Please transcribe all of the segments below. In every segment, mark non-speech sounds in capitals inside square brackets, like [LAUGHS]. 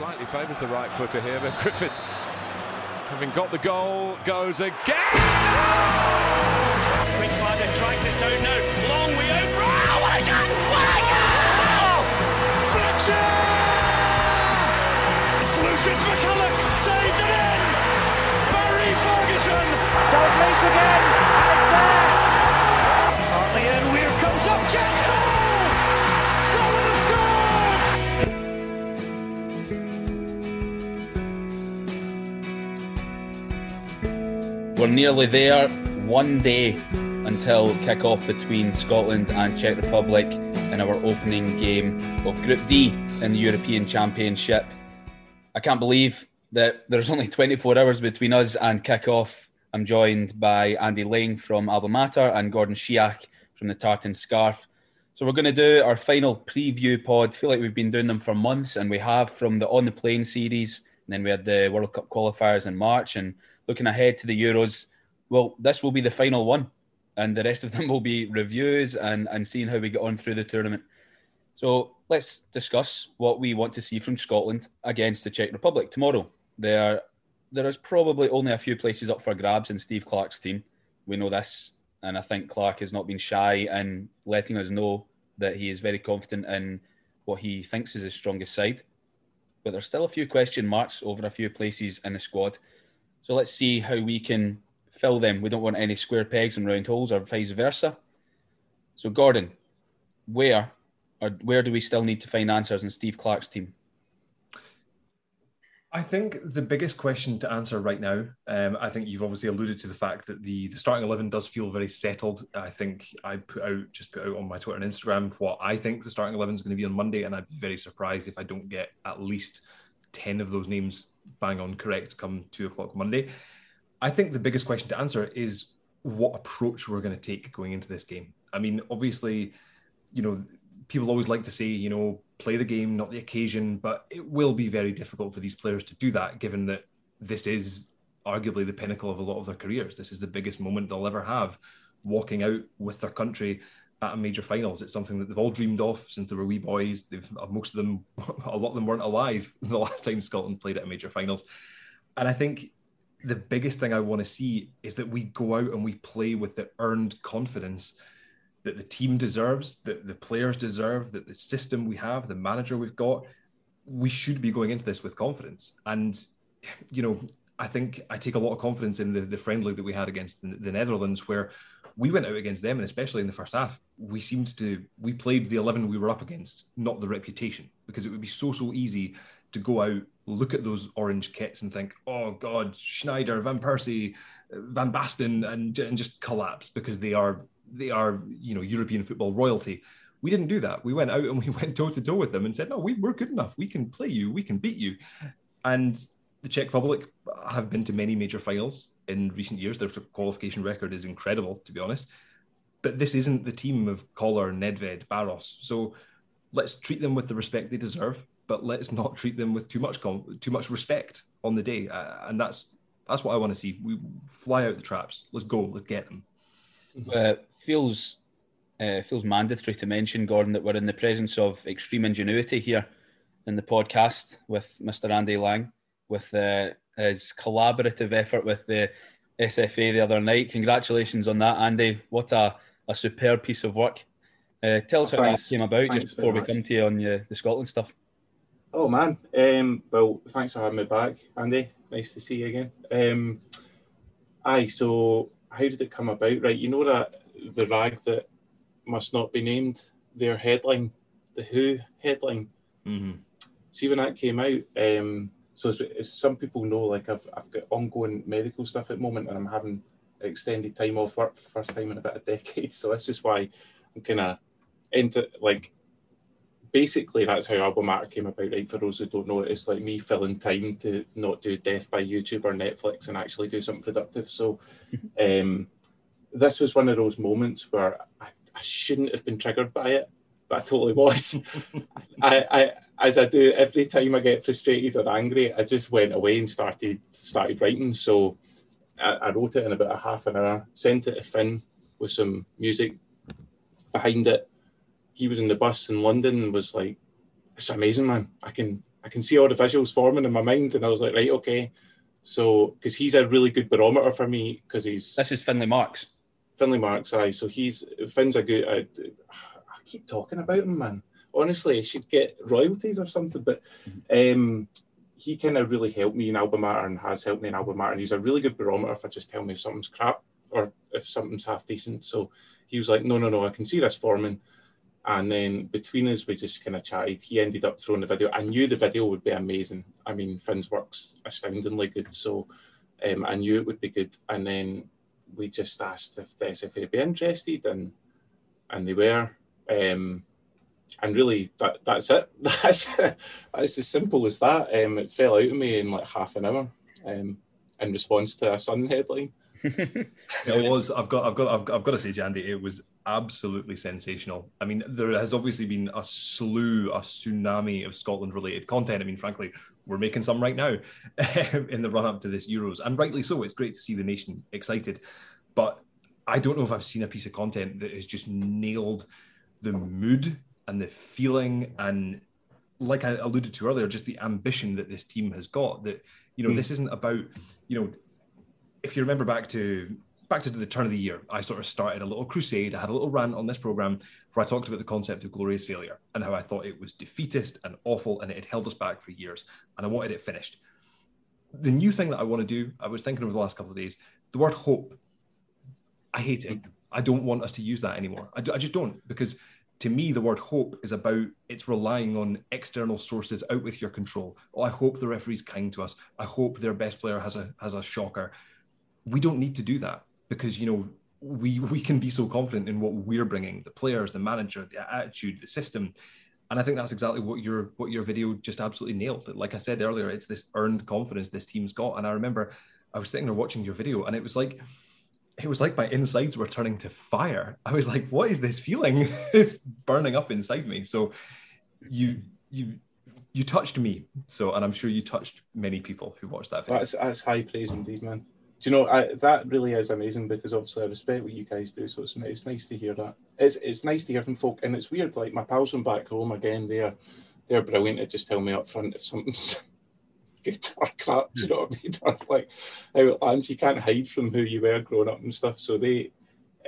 slightly favours the right footer here, but [LAUGHS] Griffiths, having got the goal, goes again. Quickfather tries it down now. Long way out. Oh, what a goal! What a goal! Fletcher! It's Lucius McCulloch saved it in. Barry Ferguson. Dalglish again, We're nearly there. One day until kick-off between Scotland and Czech Republic in our opening game of Group D in the European Championship. I can't believe that there's only 24 hours between us and kick-off. I'm joined by Andy Laing from Alba Matter and Gordon Sheach from the Tartan Scarf. So we're going to do our final preview pod. feel like we've been doing them for months, and we have from the On the Plane series. And then we had the World Cup qualifiers in March, and looking ahead to the Euros. Well, this will be the final one, and the rest of them [LAUGHS] will be reviews and and seeing how we get on through the tournament. So let's discuss what we want to see from Scotland against the Czech Republic tomorrow. There, there is probably only a few places up for grabs in Steve Clarke's team. We know this, and I think Clarke has not been shy in letting us know that he is very confident in what he thinks is his strongest side. But there's still a few question marks over a few places in the squad. So let's see how we can fill them. We don't want any square pegs and round holes, or vice versa. So, Gordon, where or where do we still need to find answers in Steve Clarke's team? I think the biggest question to answer right now, um, I think you've obviously alluded to the fact that the, the starting 11 does feel very settled. I think I put out, just put out on my Twitter and Instagram what I think the starting 11 is going to be on Monday, and I'd be very surprised if I don't get at least 10 of those names bang on correct come two o'clock Monday. I think the biggest question to answer is what approach we're going to take going into this game. I mean, obviously, you know, people always like to say, you know, play the game, not the occasion, but it will be very difficult for these players to do that, given that this is arguably the pinnacle of a lot of their careers. This is the biggest moment they'll ever have, walking out with their country at a major finals. It's something that they've all dreamed of since they were wee boys. They've most of them, [LAUGHS] a lot of them weren't alive [LAUGHS] the last time Scotland played at a major finals, and I think the biggest thing I want to see is that we go out and we play with the earned confidence that the team deserves, that the players deserve, that the system we have, the manager we've got, we should be going into this with confidence. And, you know, I think I take a lot of confidence in the, the friendly that we had against the, the Netherlands, where we went out against them, and especially in the first half, we seemed to, we played the 11 we were up against, not the reputation, because it would be so, so easy to go out, look at those orange kits and think, oh God, Sneijder, Van Persie, Van Basten, and, and just collapse because they are they are you know European football royalty. We didn't do that. We went out and we [LAUGHS] went toe to toe with them and said, no, we, we're good enough. We can play you. We can beat you. And the Czech Republic have been to many major finals in recent years. Their qualification record is incredible, to be honest. but this isn't the team of Koller, Nedved, Baros. So let's treat them with the respect they deserve, but let's not treat them with too much too much respect on the day. Uh, and that's that's what I want to see. We fly out the traps. Let's go. Let's get them. Uh, feels uh, feels mandatory to mention, Gordon, that we're in the presence of extreme ingenuity here in the podcast with Mr. Andy Laing, with uh, his collaborative effort with the SFA the other night. Congratulations on that, Andy. What a, a superb piece of work. Uh, tell us how that came about thanks just before we come to you on uh, the Scotland stuff. Oh man, um, well, thanks for having me back, Andy. Nice to see you again. Um, aye, so how did it come about? Right, you know that the rag that must not be named, their headline, the Who headline. Mm-hmm. See when that came out. Um, so as, as, some people know, like I've I've got ongoing medical stuff at the moment, and I'm having extended time off work for the first time in about a [LAUGHS] decade. So this is why I'm kind of into like basically that's how Alba Matter came about, right? For those who don't know, it's like me filling time to not do death by YouTube or Netflix and actually do something productive. So [LAUGHS] um, this was one of those moments where I, I, shouldn't have been triggered by it, but I totally was. [LAUGHS] I, I, as I do every time I get frustrated or angry, I just went away and started started writing. So I, I wrote it in about a half an hour, sent it to Finn with some music behind it he was in the bus in London and was like, "It's amazing, man. I can I can see all the visuals forming in my mind." And I was like, "Right, okay." So because he's a really good barometer for me because he's this is Finlay Marks. Finlay Marks, aye. So he's Finn's a good. I, I keep talking about him, man. Honestly, should get royalties or something. But um, he kind of really helped me in Alba Matter and has helped me in Alba Matter. And he's a really good barometer for just telling me if something's crap or if something's half decent. So he was like, no, no, no, I can see this forming. And then between us, we just kind of chatted. He ended up throwing the video. I knew the video would be amazing. I mean, Finn's work's astoundingly good. So um, I knew it would be good. And then we just asked if the SFA would be interested, and and they were. Um, and really, that, that's it. [LAUGHS] That's that's as simple as that. Um, it fell out of me in like half an hour um, in response to a Sun headline. [LAUGHS] it was. I've got. I've got. I've got, I've got to say, Jandy, it was absolutely sensational. I mean, there has obviously been a slew, a tsunami of Scotland-related content. I mean, frankly, we're making some right now [LAUGHS] in the run-up to this Euros, and rightly so. It's great to see the nation excited, but I don't know if I've seen a piece of content that has just nailed the mood and the feeling and like I alluded to earlier, just the ambition that this team has got. That you know, mm. this isn't about you know if you remember back to back to the turn of the year, I sort of started a little crusade. I had a little rant on this program where I talked about the concept of glorious failure and how I thought it was defeatist and awful and it had held us back for years and I wanted it finished. The new thing that I want to do, I was thinking over the last couple of days, the word hope. I hate it. I don't want us to use that anymore. I, I just don't because to me, the word hope is about it's relying on external sources out with your control. Oh, I hope the referee's kind to us. I hope their best player has a has a shocker we don't need to do that because you know we we can be so confident in what we're bringing the players the manager the attitude the system and i think that's exactly what your what your video just absolutely nailed like i said earlier it's this earned confidence this team's got and i remember i was sitting there watching your video and it was like it was like my insides were turning to fire. I was like what is this feeling? [LAUGHS] It's burning up inside me. So you you you touched me. So and i'm sure you touched many people who watched that video. That's, that's high praise indeed man. Do you know I, that really is amazing because obviously I respect what you guys do, so it's it's nice to hear that. It's it's nice to hear from folk, and it's weird. Like my pals from back home again, they're they're brilliant to just tell me up front if something's good or [LAUGHS] crap. Do you know what I mean? Or [LAUGHS] like lands. You can't hide from who you were growing up and stuff. So they,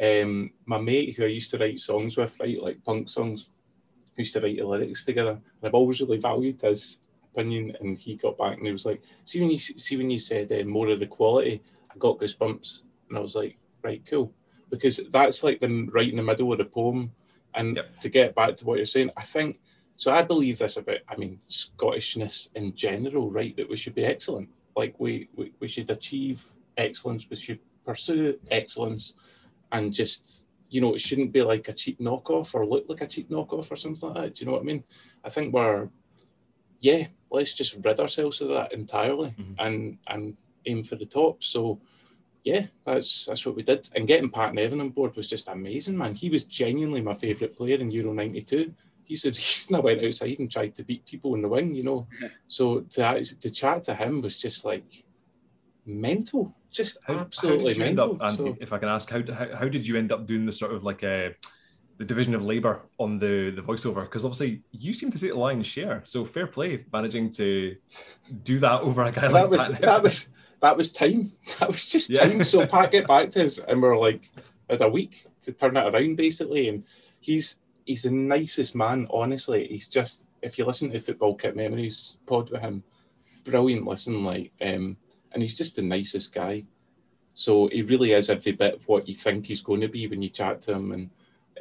um, my mate who I used to write songs with, right, like punk songs, used to write the lyrics together, and I've always really valued his opinion. And he got back and he was like, "See when you see when you said uh, more of the quality." I got goosebumps, and I was like, right, cool, because that's like the right in the middle of the poem. And yep. to get back to what you're saying, I think so. I believe this about, I mean, Scottishness in general, right? That we should be excellent. Like we, we, we should achieve excellence. We should pursue excellence, and just you know, it shouldn't be like a cheap knockoff or look like a cheap knockoff or something like that. Do you know what I mean? I think we're, yeah, let's just rid ourselves of that entirely mm-hmm. and and aim for the top. So yeah, that's that's what we did. And getting Pat Nevin on board was just amazing, man. He was genuinely my favourite player in Euro '92. He's said reason I went outside and tried to beat people in the wing, you know. Yeah. So to to chat to him was just like mental, just how, absolutely how mental. Up, so, if I can ask, how, how how did you end up doing the sort of like a the division of labour on the the voiceover because obviously you seem to take the lion's share. So fair play managing to do that [LAUGHS] over a guy that like was, that. That was that was time. [LAUGHS] That was just yeah. time. So Pat get back to us, and we're like had a week to turn it around basically. And he's he's the nicest man. Honestly, he's just if you listen to Football Kit Memories pod with him, brilliant listen. Like, um, and he's just the nicest guy. So he really is every bit of what you think he's going to be when you chat to him. And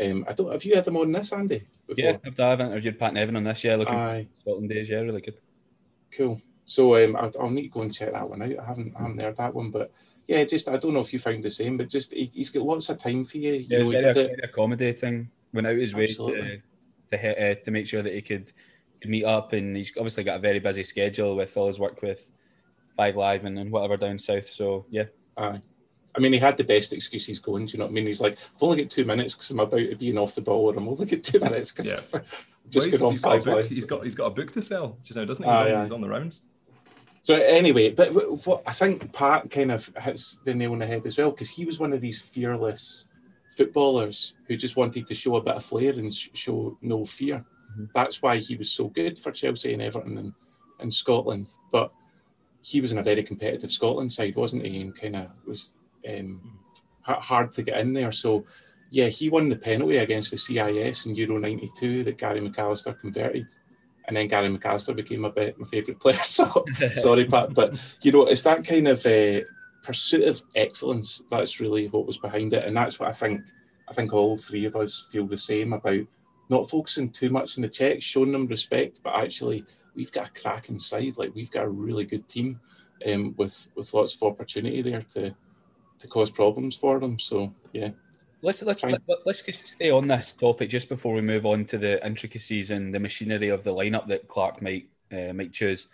um, I don't have you had him on this, Andy? Before? Yeah, I've, I've interviewed Pat Nevin on this. Yeah, looking Aye. Scotland days. Yeah, really good. Cool. So um, I'll, I'll, need to go and check that one out. I haven't, I haven't heard that one, but yeah, just I don't know if you found the same, but just he, has got lots of time for you. Yeah, you know, very, very accommodating. Went out his way to to, uh, to make sure that he could, could meet up, and he's obviously got a very busy schedule with all his work with Five Live and, and whatever down south. So yeah. Aye. I mean, he had the best excuses going. Do you know what I mean? He's like, I've only got two minutes because I'm about to be off the ball, or I'm only got two minutes because yeah. [LAUGHS] just well, on five live. He's got he's got a book to sell just now, doesn't he? He's, on, yeah. he's on the rounds. So anyway, but what I think Pat kind of hits the nail on the head as well because he was one of these fearless footballers who just wanted to show a bit of flair and show no fear. Mm-hmm. That's why he was so good for Chelsea and Everton and, and Scotland. But he was in a very competitive Scotland side, wasn't he? And kind of was um, hard to get in there. So yeah, he won the penalty against the CIS in Euro '92 that Gary McAllister converted and then Gary McAllister became my, my favourite player. [LAUGHS] So sorry, Pat, but you know, it's that kind of uh, pursuit of excellence that's really what was behind it, and that's what I think. I think all three of us feel the same about not focusing too much on the Czechs, showing them respect, but actually we've got a crack inside. Like we've got a really good team um, with with lots of opportunity there to to cause problems for them. So yeah. Let's let's let, us just stay on this topic just before we move on to the intricacies and the machinery of the lineup that Clarke might uh, might choose.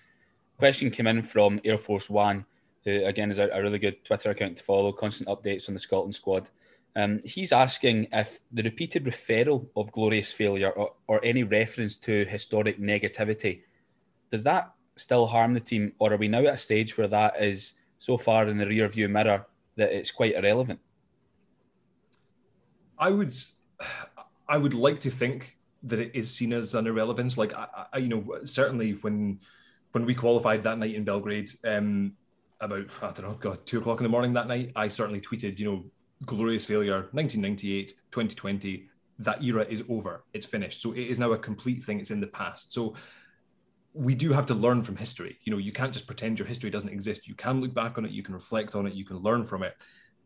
Question came in from Air Force One, who again is a, a really good Twitter account to follow, constant updates on the Scotland squad. Um, he's asking if the repeated referral of glorious failure or, or any reference to historic negativity does that still harm the team, or are we now at a stage where that is so far in the rear view mirror that it's quite irrelevant? I would, [SIGHS] I would like to think that it is seen as an irrelevance. Like I, I you know, certainly when when we qualified that night in Belgrade, um, about I don't know, God, two o'clock in the morning that night, I certainly tweeted, you know, glorious failure, 1998, 2020. That era is over. It's finished. So it is now a complete thing. It's in the past. So we do have to learn from history. You know, you can't just pretend your history doesn't exist. You can look back on it, you can reflect on it, you can learn from it,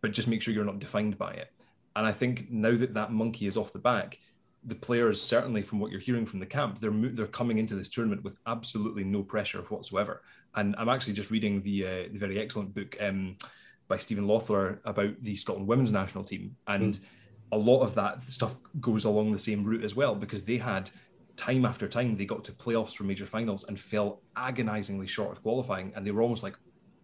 but just make sure you're not defined by it. And I think now that that monkey is off the back, the players certainly, from what you're hearing from the camp, they're they're coming into this tournament with absolutely no pressure whatsoever. And I'm actually just reading the uh, the very excellent book um, by Stephen Loeffler about the Scotland women's national team, and mm. a lot of that stuff goes along the same route as well because they had time after time they got to playoffs for major finals and fell agonizingly short of qualifying, and they were almost like,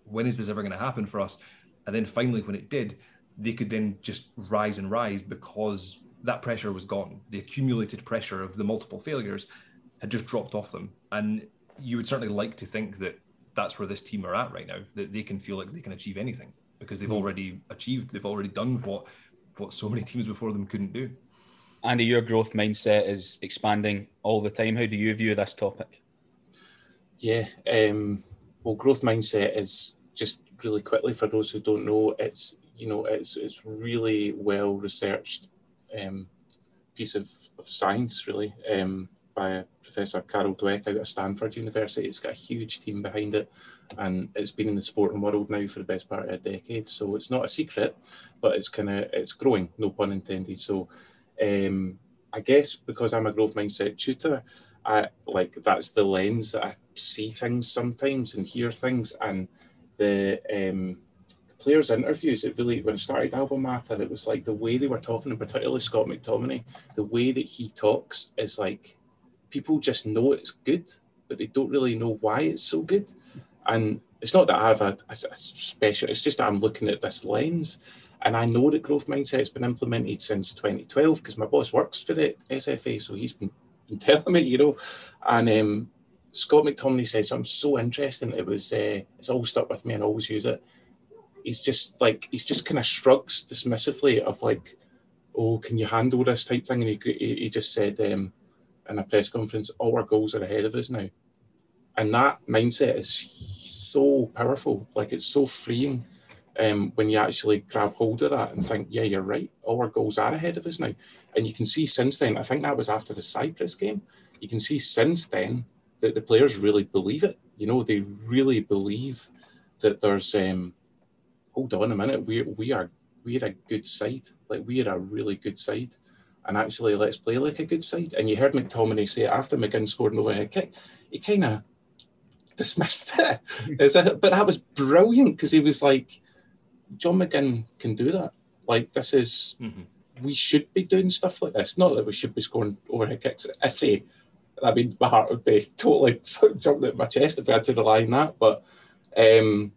when is this ever going to happen for us? And then finally, when it did, they could then just rise and rise because that pressure was gone. The accumulated pressure of the multiple failures had just dropped off them. And you would certainly like to think that that's where this team are at right now, that they can feel like they can achieve anything because they've mm. already achieved, they've already done what what so many [LAUGHS] teams before them couldn't do. Andy, your growth mindset is expanding all the time. How do you view this topic? Yeah, um, well, growth mindset is just really quickly for those who don't know, it's you know, it's it's really well researched um, piece of, of science, really, um, by Professor Carol Dweck out at Stanford University. It's got a huge team behind it, and it's been in the sporting world now for the best part of a decade. So it's not a secret, but it's kind of it's growing, no pun intended. So um, I guess because I'm a growth mindset tutor, I like that's the lens that I see things sometimes and hear things, and the um, players' interviews, it really, when it started Alba Matter, it was like the way they were talking, and particularly Scott McTominay, the way that he talks is like people just know it's good, but they don't really know why it's so good. And it's not that I have a, a, a special, it's just that I'm looking at this lens. And I know that growth mindset's been implemented since 2012 because my boss works for the SFA, so he's been, been [LAUGHS] telling me, you know. And um, Scott McTominay said something so interesting. It was uh, it's always stuck with me and always use it. He's just like he's just kind of shrugs dismissively of like, oh, can you handle this type thing? And he he, just said um, in a press conference, all our goals are ahead of us now, and that mindset is so powerful. Like it's so freeing um, when you actually grab hold of that and think, yeah, you're right. All our goals are ahead of us now. And you can see since then, I think that was after the Cyprus game, you can see since then that the players really believe it. You know, they really believe that there's, um, hold on a minute, we, we are we're a good side. Like we're a really good side. And actually, let's play like a good side. And you heard McTominay say after McGinn scored an overhead kick, he kind of dismissed it. [LAUGHS] but that was brilliant because he was like, John McGinn can do that. Like this is mm-hmm. we should be doing stuff like this. Not that we should be scoring overhead kicks. If they, I mean, my heart would be [LAUGHS] totally [LAUGHS] jumping out my chest if we had to rely on that. But um,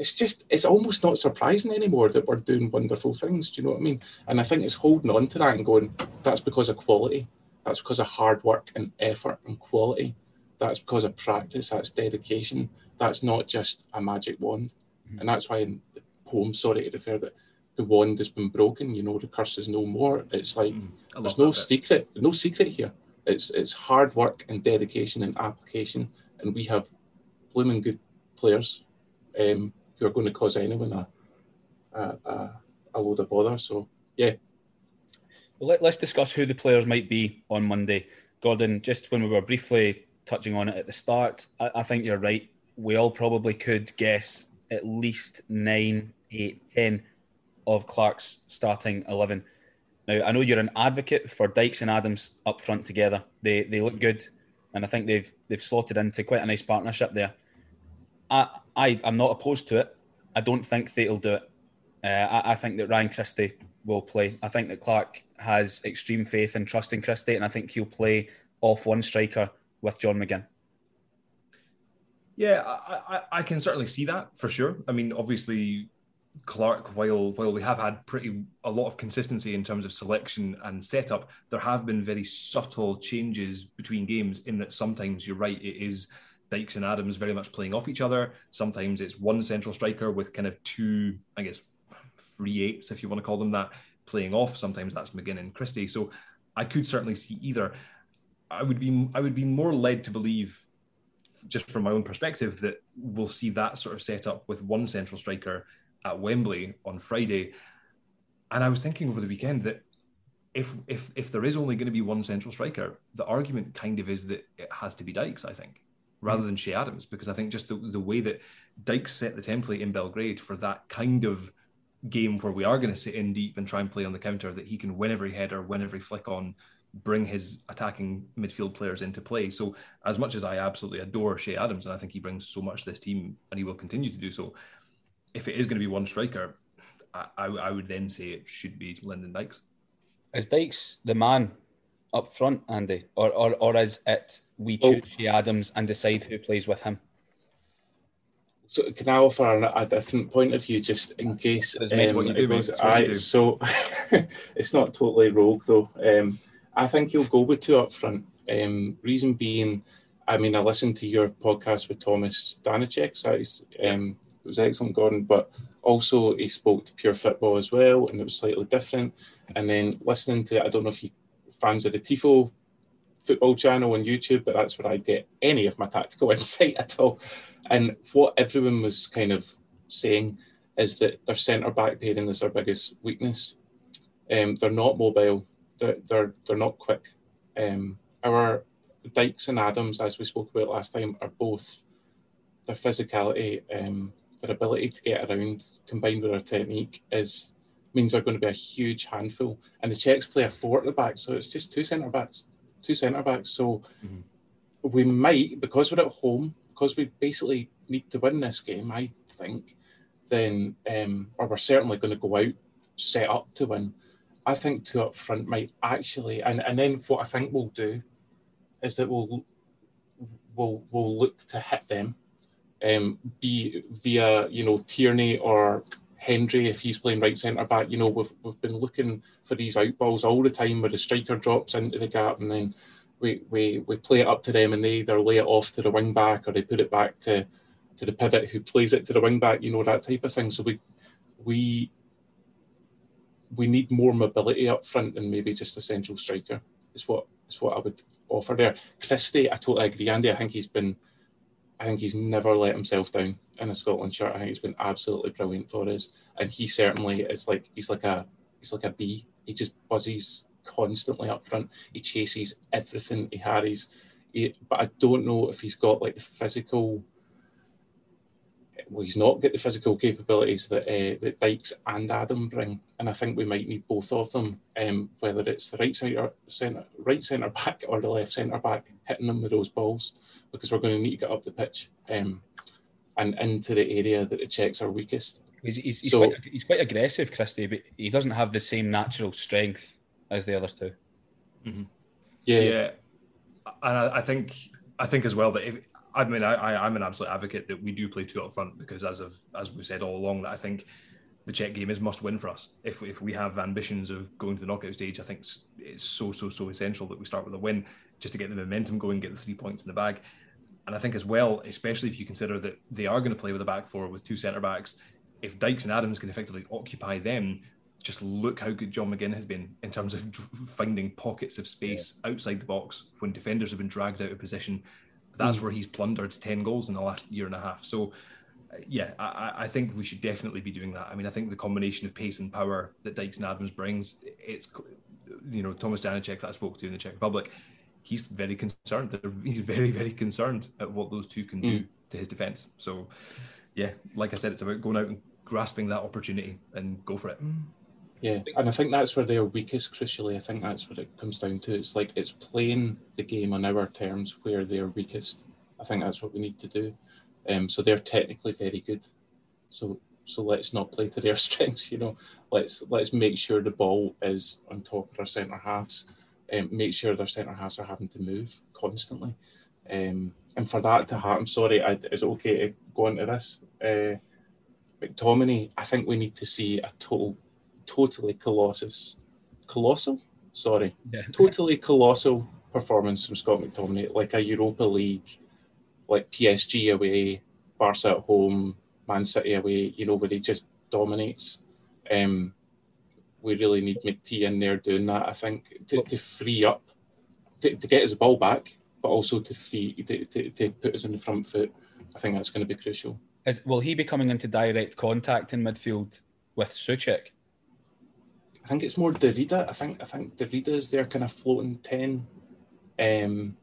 it's just it's almost not surprising anymore that we're doing wonderful things. Do you know what I mean? And I think it's holding on to that and going, that's because of quality. That's because of hard work and effort and quality. That's because of practice. That's dedication. That's not just a magic wand. Mm-hmm. And that's why in the poem, sorry to refer that the wand has been broken, you know, the curse is no more. It's like mm, there's no secret, no secret here. It's it's hard work and dedication and application, and we have blooming good players um, who are going to cause anyone a, a, a, load of bother. So yeah. Well, let, let's discuss who the players might be on Monday. Gordon, just when we were briefly touching on it at the start, I, I think you're right. We all probably could guess at least nine eight, ten of Clarke's starting 11. Now, I know you're an advocate for Dykes and Adams up front together. They they look good, and I think they've they've slotted into quite a nice partnership there. I, I I'm not opposed to it. I don't think they'll do it. Uh, I, I think that Ryan Christie will play. I think that Clarke has extreme faith and trust in Christie, and I think he'll play off one striker with John McGinn. Yeah, I, I, I, can certainly see that for sure. I mean, obviously, Clarke, while while we have had pretty a lot of consistency in terms of selection and setup, there have been very subtle changes between games. In that sometimes you're right, it is Dykes and Adams very much playing off each other. Sometimes it's one central striker with kind of two, I guess, free eights, if you want to call them that, playing off. Sometimes that's McGinn and Christie. So I could certainly see either. I would be I would be more led to believe, just from my own perspective, that we'll see that sort of setup with one central striker at Wembley on Friday. And I was thinking over the weekend that if if if there is only going to be one central striker, the argument kind of is that it has to be Dykes, I think, rather mm. than Che Adams, because I think just the, the way that Dykes set the template in Belgrade for that kind of game where we are going to sit in deep and try and play on the counter, that he can win every header, win every flick on, bring his attacking midfield players into play. So as much as I absolutely adore Che Adams, and I think he brings so much to this team and he will continue to do so, if it is going to be one striker, I, I, I would then say it should be Lyndon Dykes. Is Dykes the man up front, Andy, or or, or is it we choose oh. Adams and decide who plays with him? So can I offer a, a different point of view, just in case? Um, do, was, I, so [LAUGHS] it's not totally rogue though. Um, I think you'll go with two up front. Um, reason being, I mean, I listened to your podcast with Thomas Danacek. So um, it was excellent, Gordon. But also, he spoke to Pure Football as well, and it was slightly different. And then listening to, I don't know if you fans of the Tifo football channel on YouTube, but that's where I get any of my tactical [LAUGHS] insight at all. And what everyone was kind of saying is that their centre back pairing is their biggest weakness. Um, they're not mobile. They're they're, they're not quick. Um, our Dykes and Adams, as we spoke about last time, are both their physicality um, their ability to get around combined with their technique is means they're going to be a huge handful. And the Czechs play a four at the back, so it's just two centre backs, two centre backs. So mm-hmm. we might, because we're at home, because we basically need to win this game, I think, then um, or we're certainly going to go out set up to win. I think two up front might actually, and, and then what I think we'll do is that we'll we'll we'll look to hit them um, be via you know Tierney or Hendry if he's playing right centre back. You know we've we've been looking for these out balls all the time where the striker drops into the gap and then we, we, we play it up to them and they either lay it off to the wing back or they put it back to, to the pivot who plays it to the wing back, you know, that type of thing. So we we we need more mobility up front than maybe just a central striker. Is what is what I would offer there. Christie, I totally agree. Andy, I think he's been I think he's never let himself down in a Scotland shirt. I think he's been absolutely brilliant for us. And he certainly is like he's like a he's like a bee. He just buzzes constantly up front. He chases everything he harries. He, but I don't know if he's got like the physical. Well, he's not got the physical capabilities that uh, that Dykes and Adam bring, and I think we might need both of them. Um, whether it's the right centre, centre, right centre back or the left centre back, hitting them with those balls, because we're going to need to get up the pitch um, and into the area that the Czechs are weakest. He's, he's, he's, so, quite, he's quite aggressive, Christie, but he doesn't have the same natural strength as the other 2 mm-hmm. Yeah, yeah, and I, I, think I think as well that if, I mean I, I am an absolute advocate that we do play two up front because as of as we've said all along that I think the Czech game is must win for us. If if we have ambitions of going to the knockout stage, I think it's, it's so so so essential that we start with a win just to get the momentum going, get the three points in the bag. And I think as well, especially if you consider that they are going to play with a back four with two centre backs, if Dykes and Adams can effectively occupy them, just look how good John McGinn has been in terms of finding pockets of space yeah. outside the box when defenders have been dragged out of position. That's mm. where he's plundered 10 goals in the last year and a half. So, uh, yeah, I, I, think we should definitely be doing that. I mean, I think the combination of pace and power that Dykes and Adams brings, it's, you know, Thomas Janicek that I spoke to in the Czech Republic, he's very concerned. [LAUGHS] He's very, very concerned at what those two can do mm. to his defence. So, yeah, like I said, it's about going out and grasping that opportunity and go for it. Yeah, and I think that's where they're weakest. Crucially, I think that's what it comes down to. It's like it's playing the game on our terms where they're weakest. I think that's what we need to do. Um, so they're technically very good. So so let's not play to their [LAUGHS] strengths. You know, let's let's make sure the ball is on top of our centre halves. Um, make sure their centre halves are having to move constantly. Um, and for that to happen, sorry, I, is it okay to go into this? Uh, McTominay, I think we need to see a total totally colossal, colossal, sorry, yeah. totally colossal performance from Scott McTominay, like a Europa League, like PSG away, Barca at home, Man City away, you know, where he just dominates. Um, we really need McT in there doing that, I think, to, to free up, to, to, get his ball back, but also to free, to, to, to put us in the front foot. I think that's going to be crucial. Is, will he be coming into direct contact in midfield with Soucek? I think it's more Darida. I think I think Darida is their kind of floating ten, um,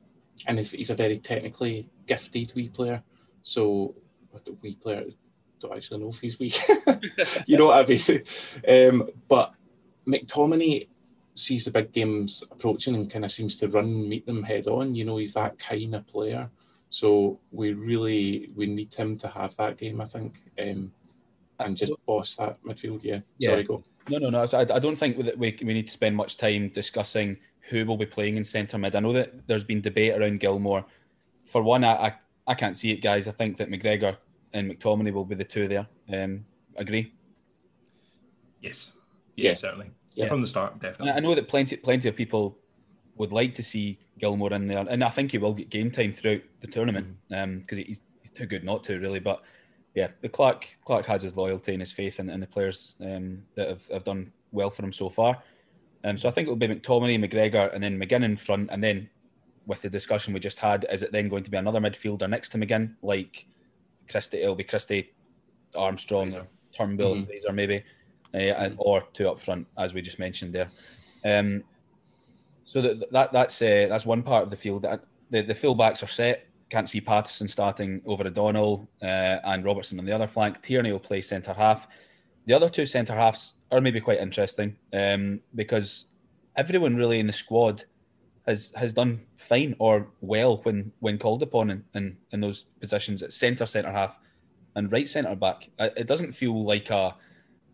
and if he's a very technically gifted wee player, so wee player don't actually know if he's weak. [LAUGHS] you know what I mean? [LAUGHS] Um, but McTominay sees the big games approaching and kind of seems to run meet them head on. You know, he's that kind of player. So we really we need him to have that game, I think, um, and just boss that midfield. Yeah. yeah. Sorry, go. No, no, no. I, I don't think that we, we need to spend much time discussing who will be playing in centre mid. I know that there's been debate around Gilmour. For one, I, I, I can't see it, guys. I think that McGregor and McTominay will be the two there. Um, agree? Yes. Yeah, yeah. certainly. Yeah. From the start, definitely. I know that plenty plenty of people would like to see Gilmour in there, and I think he will get game time throughout the tournament because mm. um, he's, he's too good not to, really. But yeah, the Clarke Clarke has his loyalty and his faith in, in the players um, that have, have done well for him so far. Um, so I think it'll be McTominay, McGregor, and then McGinn in front, and then with the discussion we just had, is it then going to be another midfielder next to McGinn, like Christie? It'll be Christie, Armstrong, Fraser. Turnbull, mm-hmm. Fraser maybe, uh, and, or two up front, as we just mentioned there. Um, so that, that that's uh, that's one part of the field. The the fullbacks are set can't see Patterson starting over O'Donnell uh, and Robertson on the other flank. Tierney will play centre half. The other two centre halves are maybe quite interesting um, because everyone really in the squad has has done fine or well when when called upon in, in, in those positions at centre centre half and right centre back. It doesn't feel like a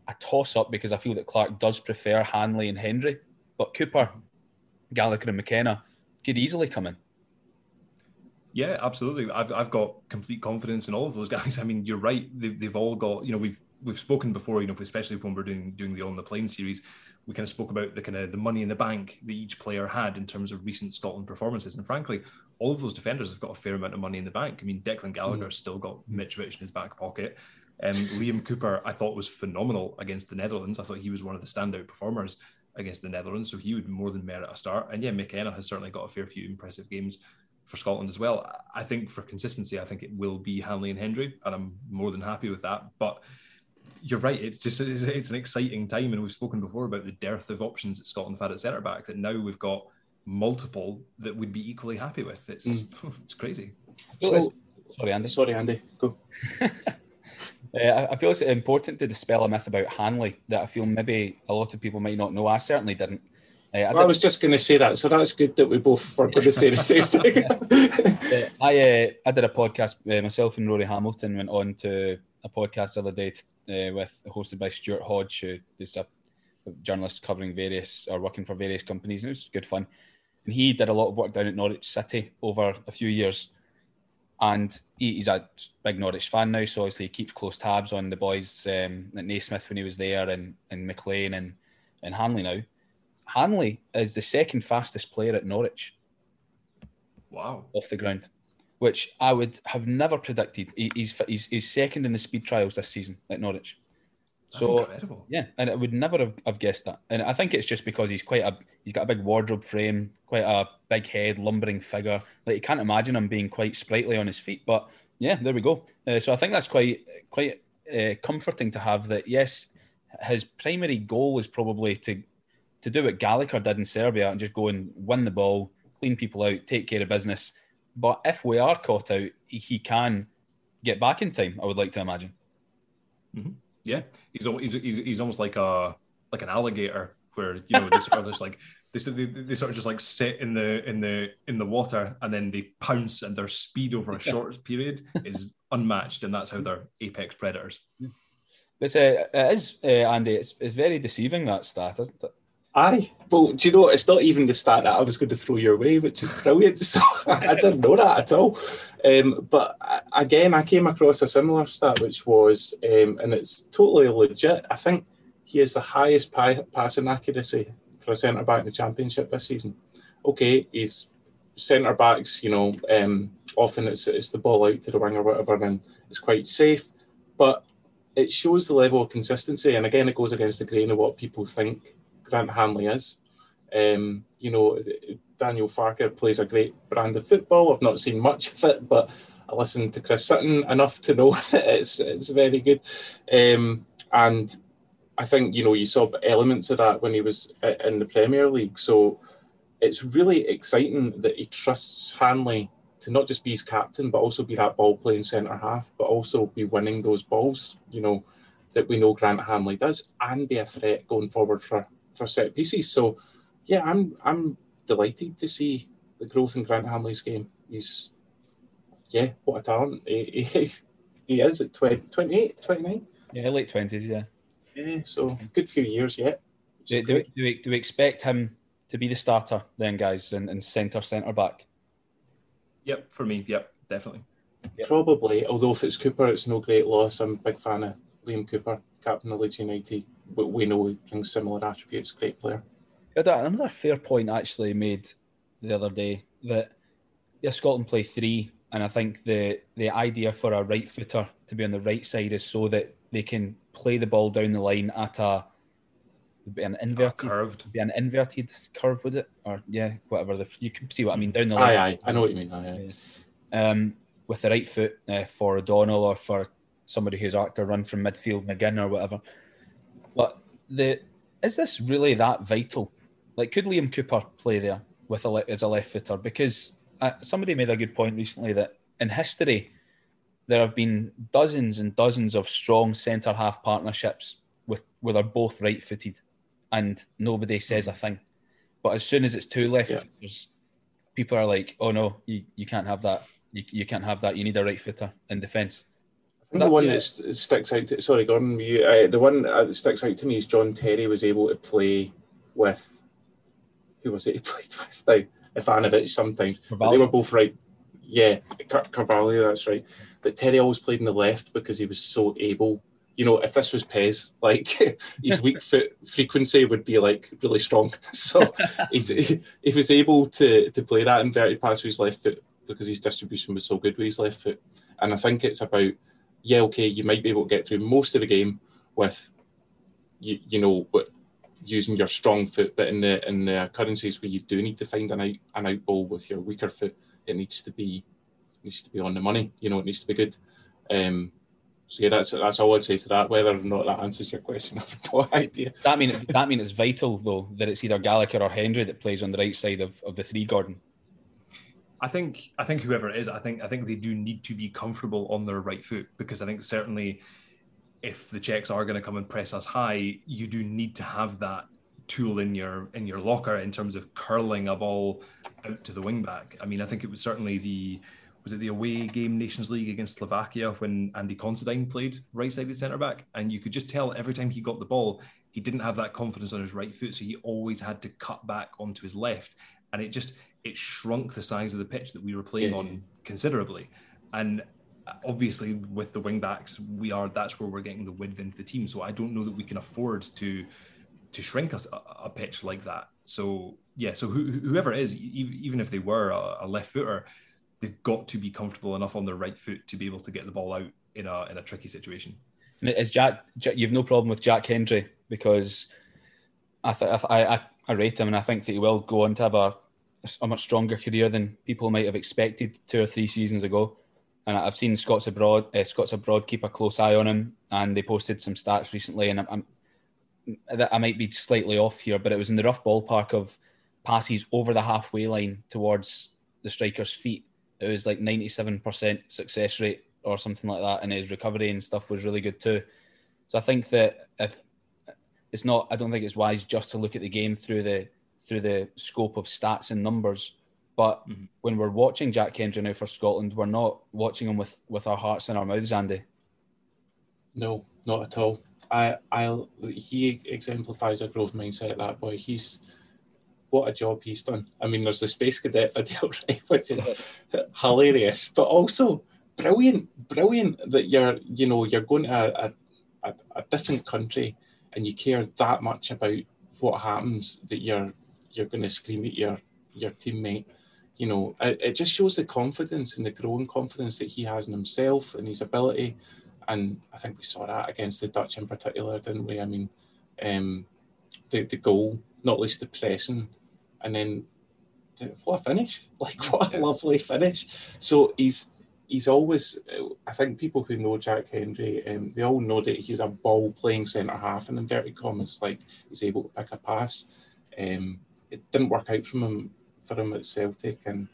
a toss up because I feel that Clarke does prefer Hanley and Hendry, but Cooper, Gallagher and McKenna could easily come in. Yeah, absolutely. I've, I've got complete confidence in all of those guys. [LAUGHS] I mean, you're right. They've, they've all got, you know, we've we've spoken before, you know, especially when we're doing doing the on the plane series, we kind of spoke about the kind of the money in the bank that each player had in terms of recent Scotland performances. And frankly, all of those defenders have got a fair amount of money in the bank. I mean, Declan Gallagher's mm. still got Mitrovic in his back pocket. Um, Liam Cooper, I thought was phenomenal against the Netherlands. I thought he was one of the standout performers against the Netherlands, so he would more than merit a start. And yeah, McKenna has certainly got a fair few impressive games for Scotland as well. I think for consistency, I think it will be Hanley and Hendry, and I'm more than happy with that. But you're right; it's just it's an exciting time, and we've spoken before about the dearth of options that Scotland have had at centre back. That now we've got multiple that would be equally happy with. It's mm. [LAUGHS] it's crazy. So, sorry, Andy. Sorry, Andy. Go. [LAUGHS] Uh, I feel it's important to dispel a myth about Hanley that I feel maybe a lot of people might not know. I certainly didn't. Uh, I, well, I, was just going to say that, so that's good that we both were going to say the [LAUGHS] same thing. uh, I uh, I did a podcast. Uh, myself and Rory Hamilton went on to a podcast the other day uh, with hosted by Stuart Hodge, who is a journalist covering various or working for various companies, and it was good fun. And he did a lot of work down at Norwich City over a few years and he, he's a big Norwich fan now, so obviously he keeps close tabs on the boys um, at Naismith when he was there, and and McLean and and Hanley now. Hanley is the second fastest player at Norwich. Wow, off the ground, which I would have never predicted. He, he's, he's he's second in the speed trials this season at Norwich. That's so incredible. yeah, and I would never have, have, guessed that. And I think it's just because he's quite a he's got a big wardrobe frame, quite a big head, lumbering figure. Like you can't imagine him being quite sprightly on his feet. But yeah, there we go. Uh, so I think that's quite quite uh, comforting to have that. Yes, his primary goal was probably to to do what Gallagher did in Serbia and just go and win the ball, clean people out, take care of business. But if we are caught out, he, he can get back in time. I would like to imagine. Mm-hmm. Yeah, he's, he's he's almost like a like an alligator where you know they sort of just like they, they, they sort of just like sit in the in the in the water and then they pounce and their speed over a short period is unmatched and that's how they're apex predators. It's, uh, it is, uh, Andy. It's, it's very deceiving that stat, isn't it? Aye. Well, do you know, it's not even the stat that I was going to throw your way, which is brilliant. [LAUGHS] So I didn't know that at all. Um, but again, I came across a similar stat, which was, um, and it's totally legit. I think he has the highest pi- passing accuracy for a centre back in the championship this season. Okay, he's centre backs, you know, um, often it's, it's the ball out to the wing or whatever, and it's quite safe. But it shows the level of consistency. And again, it goes against the grain of what people think Grant Hanley is. Um, you know, Daniel Farke plays a great brand of football. I've not seen much of it, but I listened to Chris Sutton enough to know [LAUGHS] that it's it's very good. Um, and I think you know you saw elements of that when he was in the Premier League. So it's really exciting that he trusts Hanley to not just be his captain, but also be that ball playing centre half, but also be winning those balls. You know that we know Grant Hanley does, and be a threat going forward for for set pieces. So, yeah, I'm I'm delighted to see the growth in Grant Hanley's game. He's, yeah, what a talent he, he, [LAUGHS] he is at 20, 28, 29. Yeah, late 20s, yeah. Yeah, so good few years yet. Do, do, we, do, we, do we expect him to be the starter then, guys, and, and centre centre back? Yep, for me, yep, definitely. Yep. Probably, although if it's Cooper, it's no great loss. I'm a big fan of Liam Cooper, captain of Leeds United but we know he brings similar attributes. Great player. Yeah, another fair point actually made the other day that yeah, Scotland play three, and I think the the idea for a right footer to be on the right side is so that they can play the ball down the line at a be an inverted curved, be an inverted curve with it, or yeah, whatever. The, you can see what I mean down the line. Aye, aye, I know what you mean. Aye, aye. Um, with the right foot uh, for O'Donnell or for somebody who's asked to run from midfield, McGinn or whatever. But the is this really that vital? Like, could Liam Cooper play there with a as a left footer? Because uh, somebody made a good point recently that in history there have been dozens and dozens of strong centre half partnerships with where they're both right footed, and nobody says a thing. But as soon as it's two left yeah. footers, people are like, "Oh no, you, you can't have that. You, you can't have that. You need a right footer in defence." The one that sticks out. To, sorry, Gordon. You, uh, the one that sticks out to me is John Terry was able to play with. Who was it he [LAUGHS] played with now? Ivanovic sometimes. They were both right. Yeah, Car- Carvalho, that's right. But Terry always played in the left because he was so able. You know, if this was PES, [LAUGHS] like his weak [LAUGHS] foot frequency would be like really strong. So he's, he, he was able to to play that inverted pass with his left foot because his distribution was so good with his left foot. And I think it's about, yeah, okay, you might be able to get through most of the game with, you, you know, but using your strong foot, but in the in the occurrences where you do need to find an out an out ball with your weaker foot, it needs to be needs to be on the money. You know, it needs to be good. Um, so yeah, that's that's all I'd say to that. Whether or not that answers your question, [LAUGHS] I've no idea. That mean that mean it's vital though that it's either Gallagher or Hendry that plays on the right side of, of the three, Gordon. I think I think whoever it is, I think I think they do need to be comfortable on their right foot because I think certainly if the Czechs are going to come and press us high, you do need to have that tool in your in your locker in terms of curling a ball out to the wing back. I mean, I think it was certainly the was it the away game Nations League against Slovakia when Andy Considine played right sided centre back, and you could just tell every time he got the ball, he didn't have that confidence on his right foot, so he always had to cut back onto his left, and it just it shrunk the size of the pitch that we were playing yeah. on considerably. And uh, obviously, with the wing backs, we are that's where we're getting the width into the team. So I don't know that we can afford to to shrink a, a pitch like that. So yeah, so who, whoever it is, even if they were a, a left footer, they've got to be comfortable enough on their right foot to be able to get the ball out in a in a tricky situation. And is Jack, Jack you've no problem with Jack Hendry because I, th- I I I rate him and I think that he will go on to have a a much stronger career than people might have expected two or three seasons ago. And I've seen Scots abroad, uh, Scots abroad keep a close eye on him, and they posted some stats recently, and I'm, I'm I might be slightly off here, but it was in the rough ballpark of passes over the halfway line towards the striker's feet. It was like 97% success rate or something like that, and his recovery and stuff was really good too. So I think that if it's not, I don't think it's wise just to look at the game through the through the scope of stats and numbers. But mm-hmm. when we're watching Jack Hendry now for Scotland, we're not watching him with, with our hearts in our mouths, Andy. No, not at all. I, I, he exemplifies a growth mindset. That boy, he's what a job he's done. I mean, there's the space cadet [LAUGHS] video, right, which is [LAUGHS] hilarious, but also brilliant, brilliant that you're, you know, you're going to a, a, a different country and you care that much about what happens that you're you're going to scream at your your teammate. You know, it, it just shows the confidence and the growing confidence that he has in himself and his ability. And I think we saw that against the Dutch in particular, didn't we? I mean, um, the the goal, not least the pressing, and then the, what a finish! [LAUGHS] Like what a lovely finish. So he's he's always. I think people who know Jack Hendry, um, they all know that he's a ball playing centre half in inverted commas. Like he's able to pick a pass. Um, it didn't work out from him for him at Celtic, and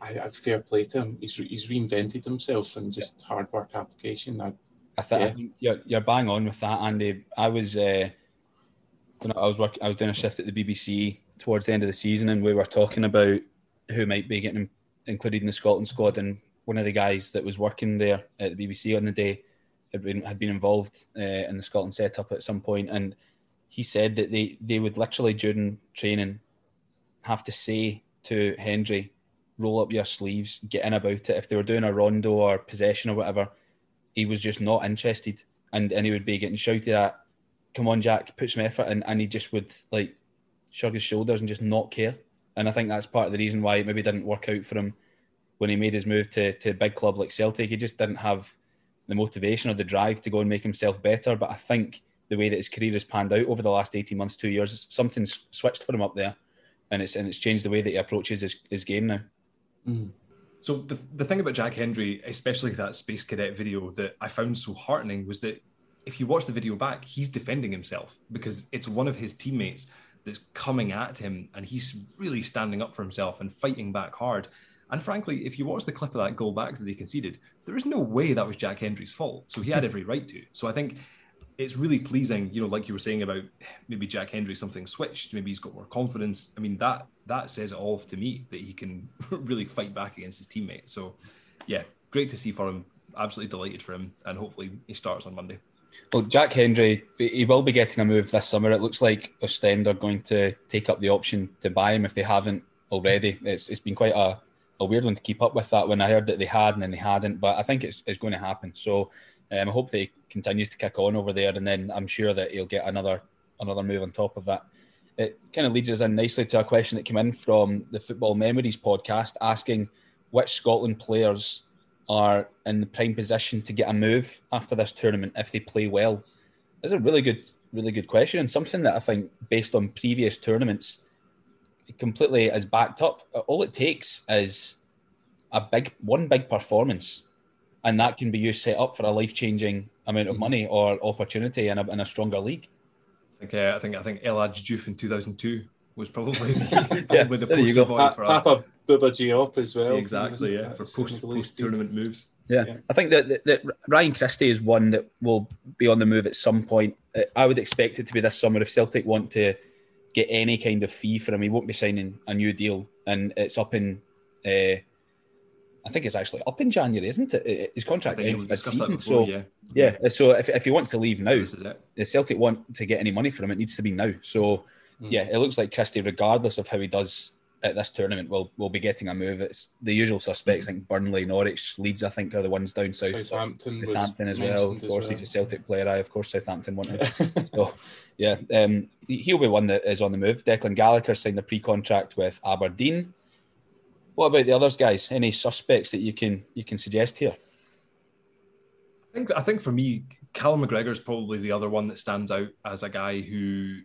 I, I fair play to him. He's he's reinvented himself and just hard work application. I, I, th- yeah. I think you're, you're bang on with that, Andy. I was uh, I was working, I was doing a shift at the BBC towards the end of the season, and we were talking about who might be getting included in the Scotland squad, and one of the guys that was working there at the BBC on the day had been had been involved uh, in the Scotland setup at some point, and he said that they they would literally during training have to say to Hendry, "Roll up your sleeves, get in about it." If they were doing a rondo or possession or whatever, he was just not interested, and and he would be getting shouted at. Come on, Jack, put some effort in, and he just would like shrug his shoulders and just not care. And I think that's part of the reason why it maybe didn't work out for him when he made his move to, to a big club like Celtic. He just didn't have the motivation or the drive to go and make himself better. But I think the way that his career has panned out over the last 18 months, two years, something's switched for him up there. And it's and it's changed the way that he approaches his, his game now. Mm. So the, the thing about Jack Hendry, especially that Space Cadet video that I found so heartening was that if you watch the video back, he's defending himself because it's one of his teammates that's coming at him and he's really standing up for himself and fighting back hard. And frankly, if you watch the clip of that goal back that they conceded, there is no way that was Jack Hendry's fault. So he had [LAUGHS] every right to. So I think it's really pleasing, you know, like you were saying about maybe Jack Hendry, something switched, maybe he's got more confidence. I mean, that that says it all to me that he can [LAUGHS] really fight back against his teammate. So yeah, great to see for him. Absolutely delighted for him, and hopefully he starts on Monday. Well, Jack Hendry, he will be getting a move this summer. It looks like Ostend are going to take up the option to buy him if they haven't already. It's, it's been quite a a weird one to keep up with that when I heard that they had and then they hadn't. But I think it's, it's going to happen. So um, I hope they continues to kick on over there, and then I'm sure that he'll get another another move on top of that. It kind of leads us in nicely to a question that came in from the Football Memories podcast, asking which Scotland players are in the prime position to get a move after this tournament if they play well. It's a really good, really good question, and something that I think, based on previous tournaments, completely is backed up. All it takes is a big one big performance, and that can be used set up for a life changing amount of mm-hmm. money or opportunity in a, in a stronger league. I think uh, I think I think El Hadji Diouf in two thousand two was probably, [LAUGHS] [LAUGHS] yeah, with the poster boy pa- for Papa Bouba Diop as well. Exactly, yeah, for post post tournament moves. Yeah. yeah. I think that, that, that, Ryan Christie is one that will be on the move at some point. Uh, I would expect it to be this summer if Celtic want to get any kind of fee for him. He won't be signing a new deal, and it's up in. Uh, I think it's actually up in January, isn't it? His contract ends this season. Before, so yeah. yeah, so if, if he wants to leave now, the Celtic want to get any money from him, it needs to be now. So mm. yeah, it looks like Christie, regardless of how he does at this tournament, will will be getting a move. It's the usual suspects, mm. think Burnley, Norwich, Leeds. I think are the ones down south. Southampton, Southampton as well. Of course, well. he's a Celtic player. I of course Southampton wanted. [LAUGHS] so yeah, um, he'll be one that is on the move. Declan Gallagher signed a pre-contract with Aberdeen. What about the others, guys? Any suspects that you can you can suggest here? I think I think for me, Callum McGregor is probably the other one that stands out as a guy who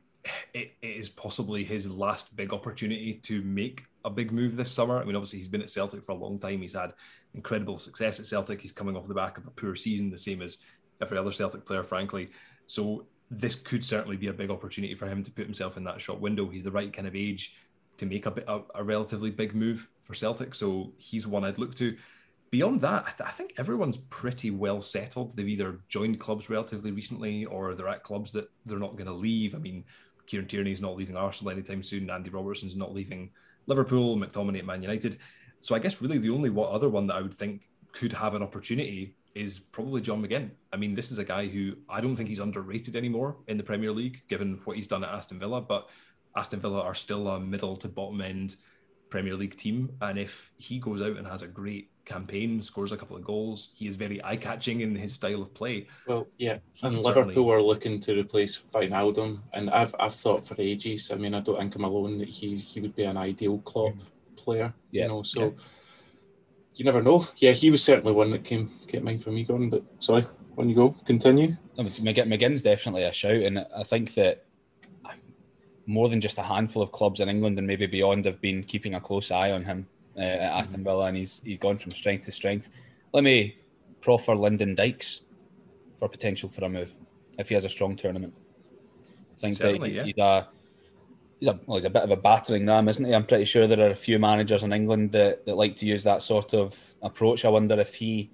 it, it is possibly his last big opportunity to make a big move this summer. I mean, obviously he's been at Celtic for a long time. He's had incredible success at Celtic. He's coming off the back of a poor season, the same as every other Celtic player, frankly. So this could certainly be a big opportunity for him to put himself in that shop window. He's the right kind of age to make a, a, a relatively big move for Celtic. So he's one I'd look to. Beyond that, I, th- I, think everyone's pretty well settled. They've either joined clubs relatively recently or they're at clubs that they're not going to leave. I mean, Kieran Tierney's not leaving Arsenal anytime soon. Andy Robertson's not leaving Liverpool. McTominay at Man United. So I guess really the only what other one that I would think could have an opportunity is probably John McGinn. I mean, this is a guy who I don't think he's underrated anymore in the Premier League, given what he's done at Aston Villa. But Aston Villa are still a middle to bottom end Premier League team. And if he goes out and has a great campaign, scores a couple of goals, he is very eye catching in his style of play. Well, yeah. and Liverpool certainly... are looking to replace Wijnaldum. And I've, I've thought for ages, I mean, I don't think I'm alone that he, he would be an ideal Klopp hmm. player. Yeah. You know, so. Yeah. You never know. Yeah, he was certainly one that came came mine for me, Gordon. But sorry, when you go, continue. McGinn's definitely a shout, and I think that more than just a handful of clubs in England and maybe beyond have been keeping a close eye on him uh, at Aston mm-hmm. Villa, and he's he's gone from strength to strength. Let me proffer Lyndon Dykes for potential for a move if he has a strong tournament. I think Certainly, that he's a he's a well, he's a bit of a battering ram, isn't he? I'm pretty sure there are a few managers in England that, that like to use that sort of approach. I wonder if he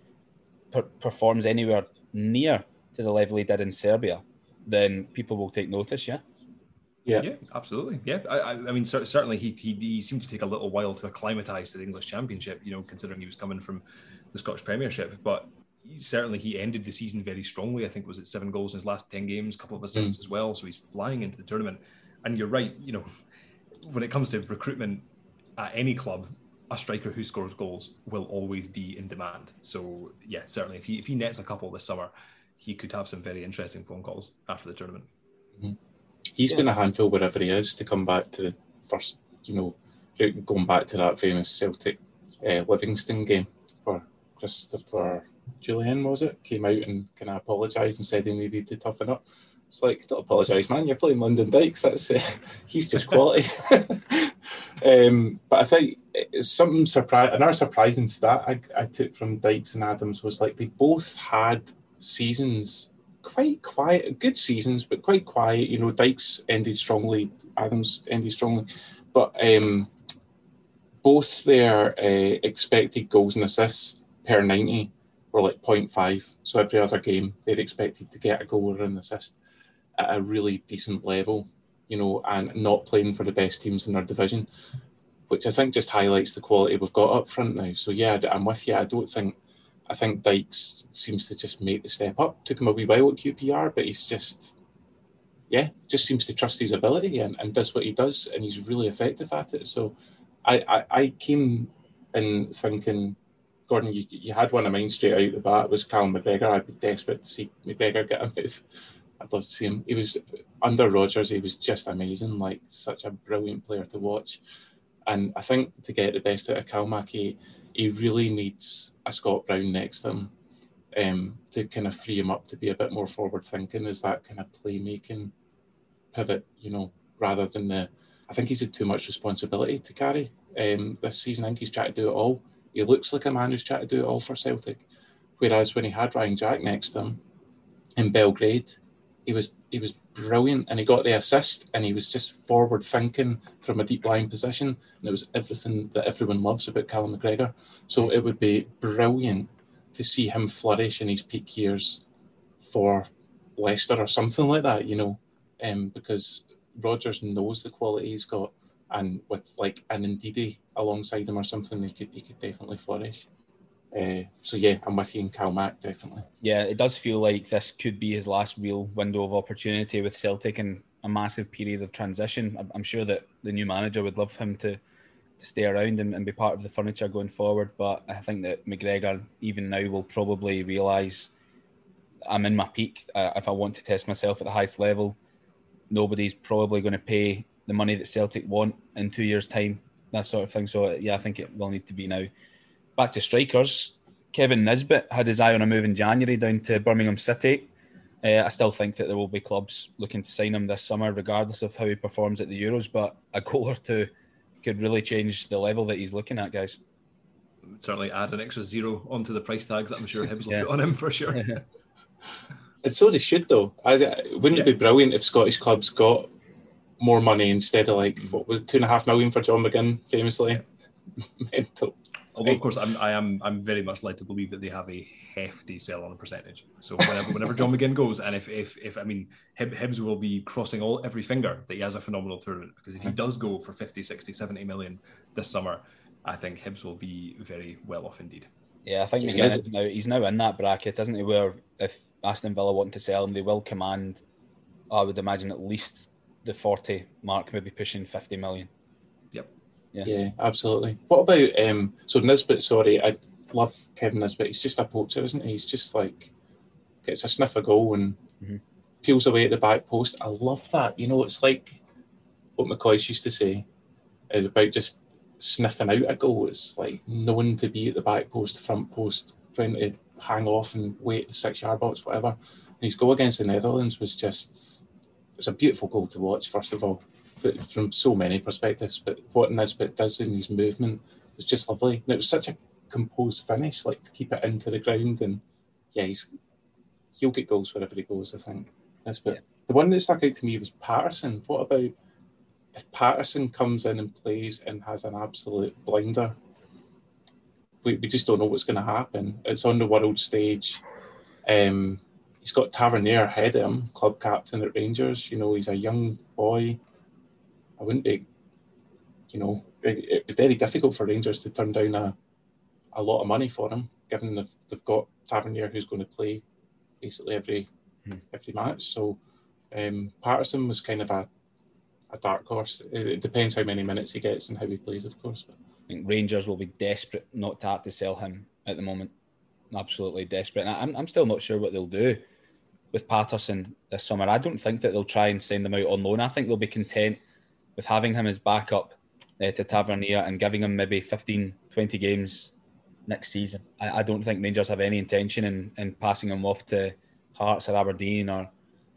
per- performs anywhere near to the level he did in Serbia, then people will take notice. Yeah. Yeah, yeah, absolutely. Yeah, I, I mean, certainly he, he, he seemed to take a little while to acclimatise to the English Championship. You know, considering he was coming from the Scottish Premiership, but certainly he ended the season very strongly. I think was it seven goals in his last ten games, a couple of assists mm. as well. So he's flying into the tournament. And you're right. You know, when it comes to recruitment at any club, a striker who scores goals will always be in demand. So yeah, certainly if he if he nets a couple this summer, he could have some very interesting phone calls after the tournament. Mm-hmm he's yeah. been a handful wherever he is to come back to the first, you know, going back to that famous Celtic uh, Livingston game where Christopher Jullien, was it came out and kind of apologised and said he needed to toughen up. It's like don't apologise, man. You're playing Lyndon Dykes. That's uh, [LAUGHS] he's just quality. [LAUGHS] um, but I think it's something surprise. Another surprising stat I, I took from Dykes and Adams was like they both had seasons quite quiet, good seasons, but quite quiet. You know, Dykes ended strongly, Adams ended strongly, but um, both their uh, expected goals and assists per 90 were like 0.5. So every other game, they'd expected to get a goal or an assist at a really decent level, you know, and not playing for the best teams in their division, which I think just highlights the quality we've got up front now. So yeah, I'm with you. I don't think I think Dykes seems to just make the step up. Took him a wee while at QPR, but he's just, yeah, just seems to trust his ability and, and does what he does, and he's really effective at it. So I, I, I came in thinking, Gordon, you, you had one of mine straight out the bat was Callum McGregor. I'd be desperate to see McGregor get a [LAUGHS] move. I'd love to see him. He was under Rodgers. He was just amazing. Like such a brilliant player to watch. And I think to get the best out of Calmac, he, really needs a Scott Brown next to him um, to kind of free him up to be a bit more forward thinking as that kind of playmaking pivot, you know, rather than the. I think he's had too much responsibility to carry um, this season. I think he's trying to do it all. He looks like a man who's trying to do it all for Celtic. Whereas when he had Ryan Jack next to him in Belgrade, he was he was brilliant and he got the assist and he was just forward thinking from a deep line position and it was everything that everyone loves about Callum McGregor. So it would be brilliant to see him flourish in his peak years for Leicester or something like that, you know, um, because Rodgers knows the quality he's got, and with like an Ndidi alongside him or something, he could he could definitely flourish. Uh, so yeah, I'm with you in Calmac definitely. Yeah, it does feel like this could be his last real window of opportunity with Celtic and a massive period of transition. I'm sure that the new manager would love him to to stay around and, and be part of the furniture going forward. But I think that McGregor, even now, will probably realise I'm in my peak. Uh, if I want to test myself at the highest level, nobody's probably going to pay the money that Celtic want in two years' time, that sort of thing. So, yeah, I think it will need to be now. Back to strikers. Kevin Nisbet had his eye on a move in January down to Birmingham City. Uh, I still think that there will be clubs looking to sign him this summer, regardless of how he performs at the Euros. But a goal or two could really change the level that he's looking at, guys. Certainly add an extra zero onto the price tag that I'm sure Hibs will put on him for sure. [LAUGHS] and so they should, though. I, wouldn't yeah. it be brilliant if Scottish clubs got more money instead of like what was two and a half million for John McGinn, famously? [LAUGHS] Mental. Although, of course, I'm, I am I'm very much led to believe that they have a hefty sell on percentage. So whenever whenever John McGinn goes, and if if, if I mean Hib, Hibs will be crossing all every finger that he has a phenomenal tournament because if he does go for 50, 60, 70 million this summer, I think Hibs will be very well off indeed. Yeah, I think McGinn now he's now in that bracket, doesn't he? Where if Aston Villa want to sell him, they will command. I would imagine at least the forty mark, maybe pushing fifty million. Yeah. yeah, absolutely. What about um? So Nisbet, sorry, I love Kevin Nisbet. He's just a poacher, isn't he? He's just like gets a sniff of goal and mm-hmm. peels away at the back post. I love that. You know, it's like what McCoy used to say about just sniffing out a goal. It's like knowing to be at the back post, front post, trying to hang off and wait the six yard box, whatever. And his goal against the Netherlands was just it was a beautiful goal to watch. First of all, from so many perspectives. But what Nisbet does in his movement was just lovely. And it was such a composed finish, like to keep it into the ground. And yeah, he's he'll get goals wherever he goes. I think Nisbet. Yeah. The one that stuck out to me was Patterson. What about if Patterson comes in and plays and has an absolute blinder? We, we just don't know what's going to happen. It's on the world stage. Um, he's got Tavernier ahead of him, club captain at Rangers. You know, he's a young boy. I wouldn't be, you know, it'd be very difficult for Rangers to turn down a, a lot of money for him, given they've, they've got Tavernier who's going to play basically every hmm. every match. So um, Patterson was kind of a, a dark horse. It, it, depends how many minutes he gets and how he plays, of course. But. I think Rangers will be desperate not to have to sell him at the moment. Absolutely desperate. And I'm, I'm still not sure what they'll do with Patterson this summer. I don't think that they'll try and send him out on loan. I think they'll be content with having him as backup uh, to Tavernier and giving him maybe 15, 20 games next season. I, I, don't think Rangers have any intention in, in passing him off to Hearts or Aberdeen or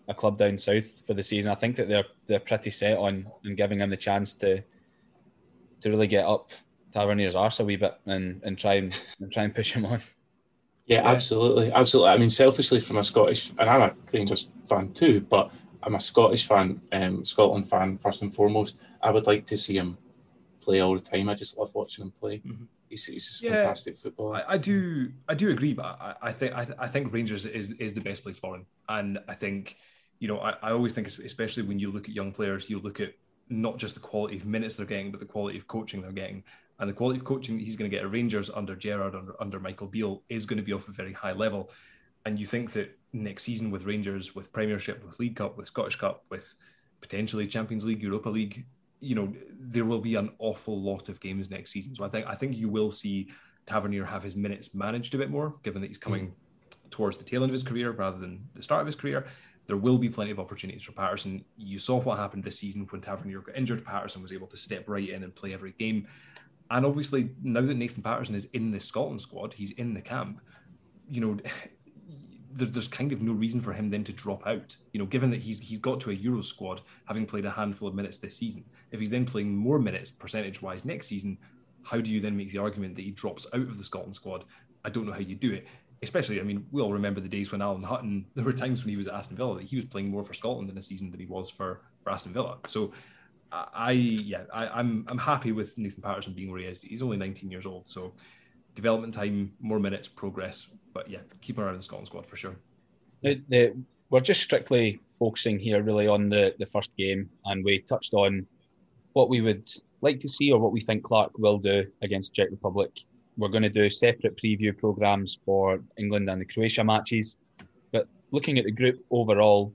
a club down south for the season. I think that they're they're pretty set on and giving him the chance to to really get up Tavernier's arse a wee bit and, and try and, and try and push him on. Yeah, absolutely, absolutely. I mean, selfishly, from a Scottish, and I'm a Rangers fan too, but I'm a Scottish fan, um, Scotland fan first and foremost. I would like to see him play all the time. I just love watching him play. Mm-hmm. He's, he's just yeah, fantastic football. I, I, do, I do agree, but I, I think I, I, think Rangers is is the best place for him, and I think you know I, I always think especially when you look at young players, you look at not just the quality of minutes they're getting, but the quality of coaching they're getting. And the quality of coaching he's going to get at Rangers under Gerrard, under, under Michael Beale, is going to be off a very high level. And you think that next season with Rangers, with Premiership, with League Cup, with Scottish Cup, with potentially Champions League, Europa League, you know, there will be an awful lot of games next season. So I think I think you will see Tavernier have his minutes managed a bit more, given that he's coming mm. towards the tail end of his career rather than the start of his career. There will be plenty of opportunities for Patterson. You saw what happened this season when Tavernier got injured. Patterson was able to step right in and play every game. And obviously, now that Nathan Patterson is in the Scotland squad, he's in the camp. You know, there's kind of no reason for him then to drop out. You know, given that he's he's got to a Euro squad, having played a handful of minutes this season. If he's then playing more minutes percentage wise next season, how do you then make the argument that he drops out of the Scotland squad? I don't know how you do it. Especially, I mean, we all remember the days when Alan Hutton. [LAUGHS] There were times when he was at Aston Villa that he was playing more for Scotland in a season than he was for, for Aston Villa. So, I yeah, I, I'm I'm happy with Nathan Patterson being where he is. He's only 19 years old, so development time, more minutes, progress. But yeah, keep him around the Scotland squad for sure. The, we're just strictly focusing here really on the, the first game, and we touched on what we would like to see or what we think Clarke will do against Czech Republic. We're going to do separate preview programs for England and the Croatia matches. But looking at the group overall,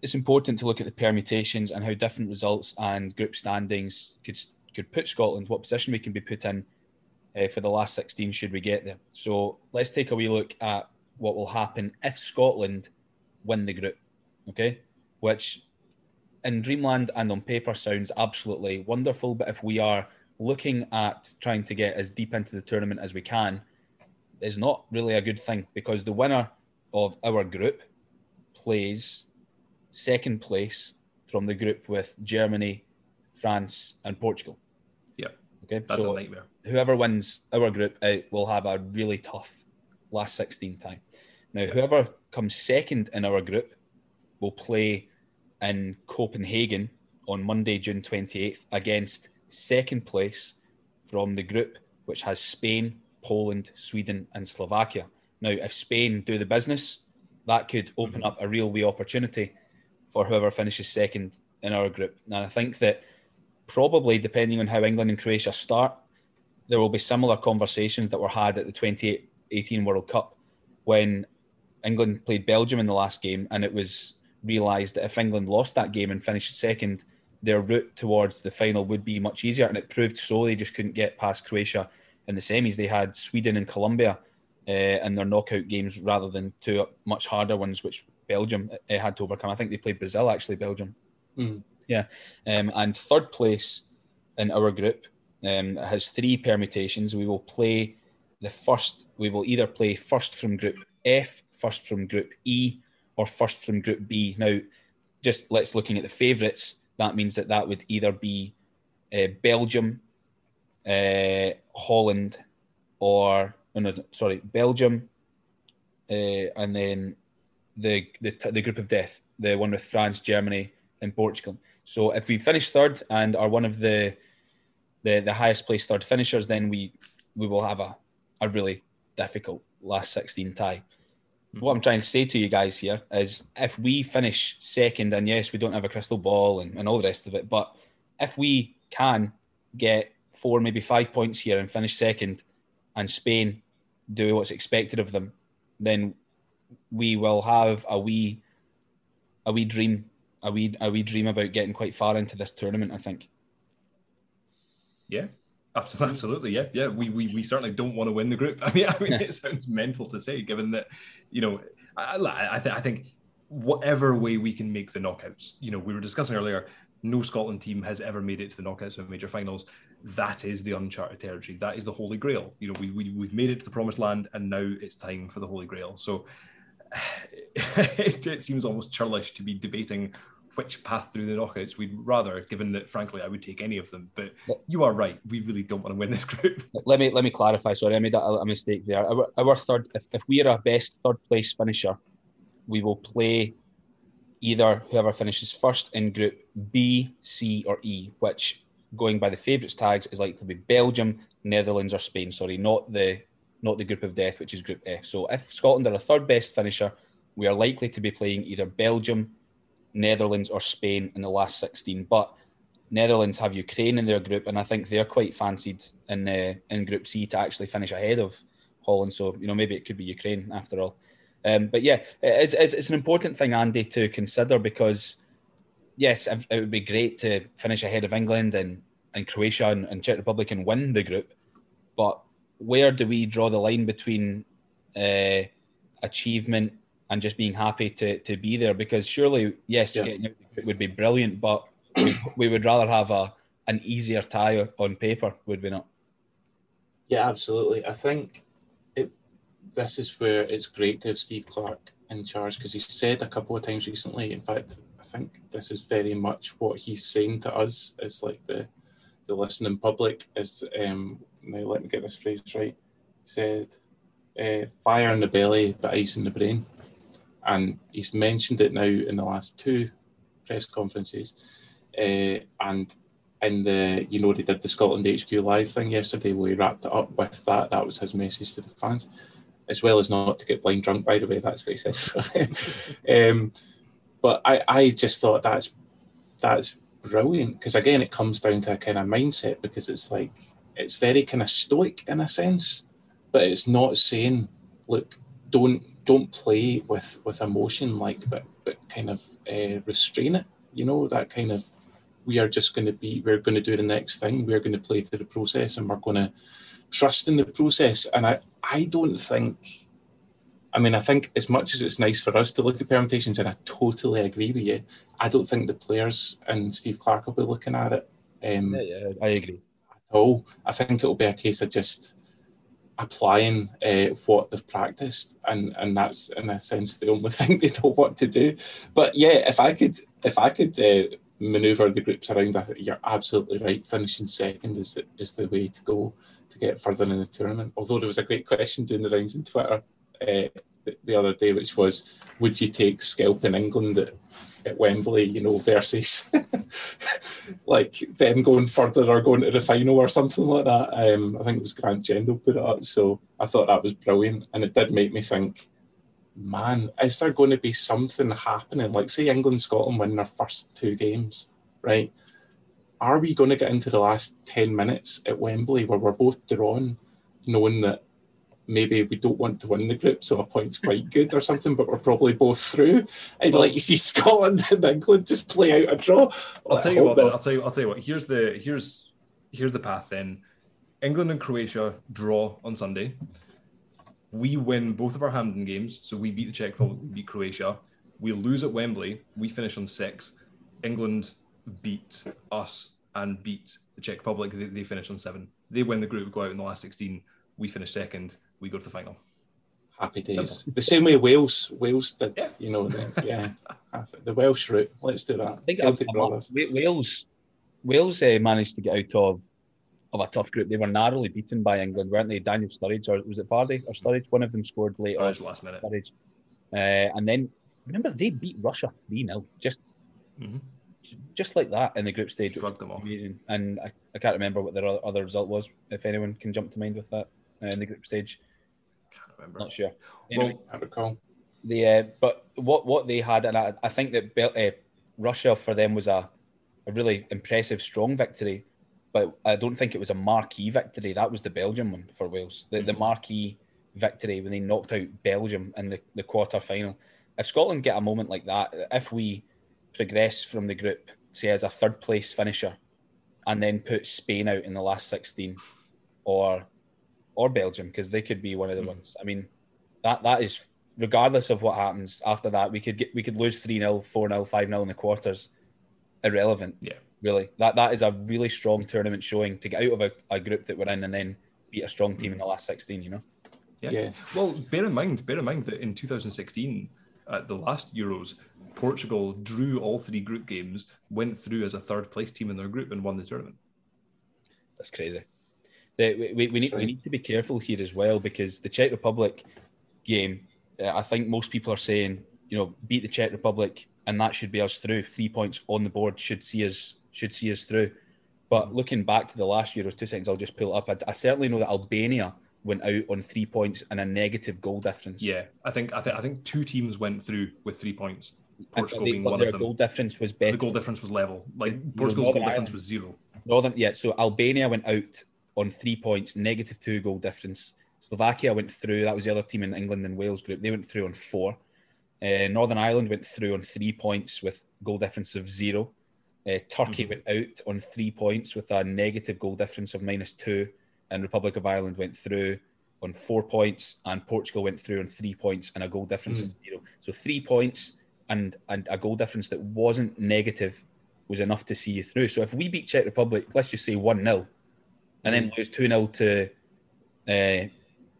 it's important to look at the permutations and how different results and group standings could could put Scotland, what position we can be put in uh, for the last 16 should we get there. So let's take a wee look at what will happen if Scotland win the group, okay? Which in Dreamland and on paper sounds absolutely wonderful, but if we are looking at trying to get as deep into the tournament as we can, is not really a good thing because the winner of our group plays second place from the group with Germany, France, and Portugal. Okay. That's so. Whoever wins our group uh, will have a really tough last 16 time. Now, whoever comes second in our group will play in Copenhagen on Monday, June 28th, against second place from the group, which has Spain, Poland, Sweden, and Slovakia. Now, if Spain do the business, that could open mm-hmm. up a real wee opportunity for whoever finishes second in our group. And I think that probably, depending on how England and Croatia start, there will be similar conversations that were had at the 2018 World Cup when England played Belgium in the last game, and it was realised that if England lost that game and finished second, their route towards the final would be much easier. And it proved so. They just couldn't get past Croatia in the semis. They had Sweden and Colombia uh, in their knockout games rather than two much harder ones, which Belgium uh, had to overcome. I think they played Brazil, actually, Belgium. Mm. Yeah. Um, and third place in our group um, has three permutations. We will play the first, we will either play first from group F, first from group E, or first from Group B. Now, just let's looking at the favourites. That means that that would either be uh, Belgium, uh, Holland, or oh no, sorry, Belgium, uh, and then the, the the group of death, the one with France, Germany, and Portugal. So if we finish third and are one of the the, the highest placed third finishers, then we we will have a, a really difficult last 16 tie. Hmm. What I'm trying to say to you guys here is if we finish second, and yes, we don't have a crystal ball and, and all the rest of it, but if we can get four, maybe five points here and finish second, and Spain do what's expected of them, then we will have a wee a wee dream, a wee a wee dream about getting quite far into this tournament, I think. Yeah, Absolutely, yeah, yeah. We, we we certainly don't want to win the group. [LAUGHS] I mean, I mean, it [LAUGHS] sounds mental to say, given that, you know, I I, th- I think whatever way we can make the knockouts. You know, we were discussing earlier. No Scotland team has ever made it to the knockouts of major finals. That is the uncharted territory. That is the holy grail. You know, we, we we've made it to the promised land, and now it's time for the holy grail. So [SIGHS] it, it seems almost churlish to be debating which path through the knockouts we'd rather, given that frankly I would take any of them. But you are right; we really don't want to win this group. [LAUGHS] Let me let me clarify. Sorry, I made a, a mistake there. Our, our third, if, if we are a best third place finisher, we will play either whoever finishes first in Group B, C, or E, which going by the favourites tags is likely to be Belgium, Netherlands, or Spain. Sorry, not the not the group of death, which is Group F. So if Scotland are a third best finisher, we are likely to be playing either Belgium, Netherlands or Spain in the last 16. But Netherlands have Ukraine in their group, and I think they're quite fancied in uh, in Group C to actually finish ahead of Holland. So you know maybe it could be Ukraine after all. Um, but yeah, it's, it's, it's an important thing, Andy, to consider because yes, it would be great to finish ahead of England and, and Croatia and, and Czech Republic and win the group. But where do we draw the line between uh, achievement and just being happy to, to be there? Because surely, yes, yeah. getting out would be brilliant, but we, [CLEARS THROAT] we would rather have a an easier tie on paper, would we not? Yeah, absolutely. I think it, this is where it's great to have Steve Clarke in charge because he said a couple of times recently. In fact, I think this is very much what he's saying to us it's like the the listening public is. Um, now let me get this phrase right. He said, uh, "Fire in the belly, but ice in the brain," and he's mentioned it now in the last two press conferences. Uh, and in the, you know, they did the Scotland HQ live thing yesterday where he wrapped it up with that. That was his message to the fans, as well as not to get blind drunk, by the way. That's what he said. [LAUGHS] um, but I, I just thought that's that's brilliant because again, it comes down to a kind of mindset because it's like it's very kind of stoic in a sense, but it's not saying, look, don't don't play with with emotion like, but but kind of uh, restrain it. You know that kind of we are just going to be, we're going to do the next thing. We're going to play to the process and we're going to trust in the process. And I, I don't think, I mean, I think as much as it's nice for us to look at permutations, and I totally agree with you, I don't think the players and Steve Clarke will be looking at it. Um, yeah, yeah, I agree. At all. I think it'll be a case of just applying uh, what they've practiced, and and that's in a sense the only [LAUGHS] thing they know what to do. But yeah, if I could, if I could uh, maneuver the groups around. I think you're absolutely right. Finishing second is the, is the way to go to get further in the tournament. Although there was a great question doing the rounds on Twitter uh, the, the, other day, which was, would you take scalping England at, at Wembley, you know, versus [LAUGHS] like them going further or going to the final or something like that? Um, I think it was Grant Gendel put it up. So I thought that was brilliant. And it did make me think, man, is there going to be something happening? Like, say England, Scotland win their first two games, right? Are we going to get into the last 10 minutes at Wembley where we're both drawn, knowing that maybe we don't want to win the group, so a point's quite good or something, but we're probably both through. I'd like you see [LAUGHS] Scotland and England just play out a draw. I'll tell you what. I'll tell you. I'll tell you what. Here's the here's here's the path. Then England and Croatia draw on Sunday we win both of our Hampden games. So we beat the Czech Republic, we beat Croatia. We lose at Wembley. We finish on six. England beat us and beat the Czech Republic. They, they finish on seven. They win the group, go out in the last 16. We finish second. We go to the final. Happy days. The same way Wales Wales did, yeah. you know, the, [LAUGHS] yeah, the Welsh route. Let's do that. I think Celtic brothers. Wales Wales uh, managed to get out of of a tough group. They were narrowly beaten by England, weren't they? Daniel Sturridge, or was it Vardy or Sturridge? One of them scored late. Sturridge last minute. Sturridge. Uh, and then remember they beat Russia 3 0. Just mm-hmm. just like that in the group stage. Shrugged them off. Amazing. And I, I can't remember what their other result was, if anyone can jump to mind with that uh, in the group stage. Can't remember. Not sure. Anyway, well, I recall. The, uh, but what, what they had, and I, I think that uh, Russia for them was a, a really impressive, strong victory but I don't think it was a marquee victory. That was the Belgium one for Wales. The, the mm-hmm. marquee victory when they knocked out Belgium in the, the quarter final. If Scotland get a moment like that, if we progress from the group, say as a third place finisher, and then put Spain out in the last 16 or or Belgium, because they could be one of the mm. ones. I mean, that that is regardless of what happens after that, we could get we could lose 3 0, 4 0, 5 0 in the quarters. Irrelevant. Yeah really. That that is a really strong tournament showing to get out of a, a group that we're in and then beat a strong team in the last 16, you know? Yeah. yeah. Well, bear in mind, bear in mind that in 2016, at the last Euros, Portugal drew all three group games, went through as a third place team in their group, and won the tournament. That's crazy. The, we, we, we need, we need to be careful here as well because the Czech Republic game, uh, I think most people are saying, you know, beat the Czech Republic and that should be us through. Three points on the board should see us should see us through. But looking back to the last year Euros, two seconds, I'll just pull it up. I, I, certainly know that Albania went out on three points and a negative goal difference. Yeah, I think I think I think two teams went through with three points. Portugal being one their of them. goal difference was better. The goal difference was level. Like Portugal's goal difference was zero. Northern, yeah. So Albania went out on three points, negative two goal difference. Slovakia went through. That was the other team in England and Wales group. They went through on four. Uh, Northern Ireland went through on three points with goal difference of zero. Uh, Turkey mm-hmm. went out on three points with a negative goal difference of minus two, and Republic of Ireland went through on four points, and Portugal went through on three points and a goal difference mm-hmm. of zero. So three points and and a goal difference that wasn't negative was enough to see you through. So if we beat Czech Republic, let's just say one 0 and then mm-hmm. lose two 0 to uh,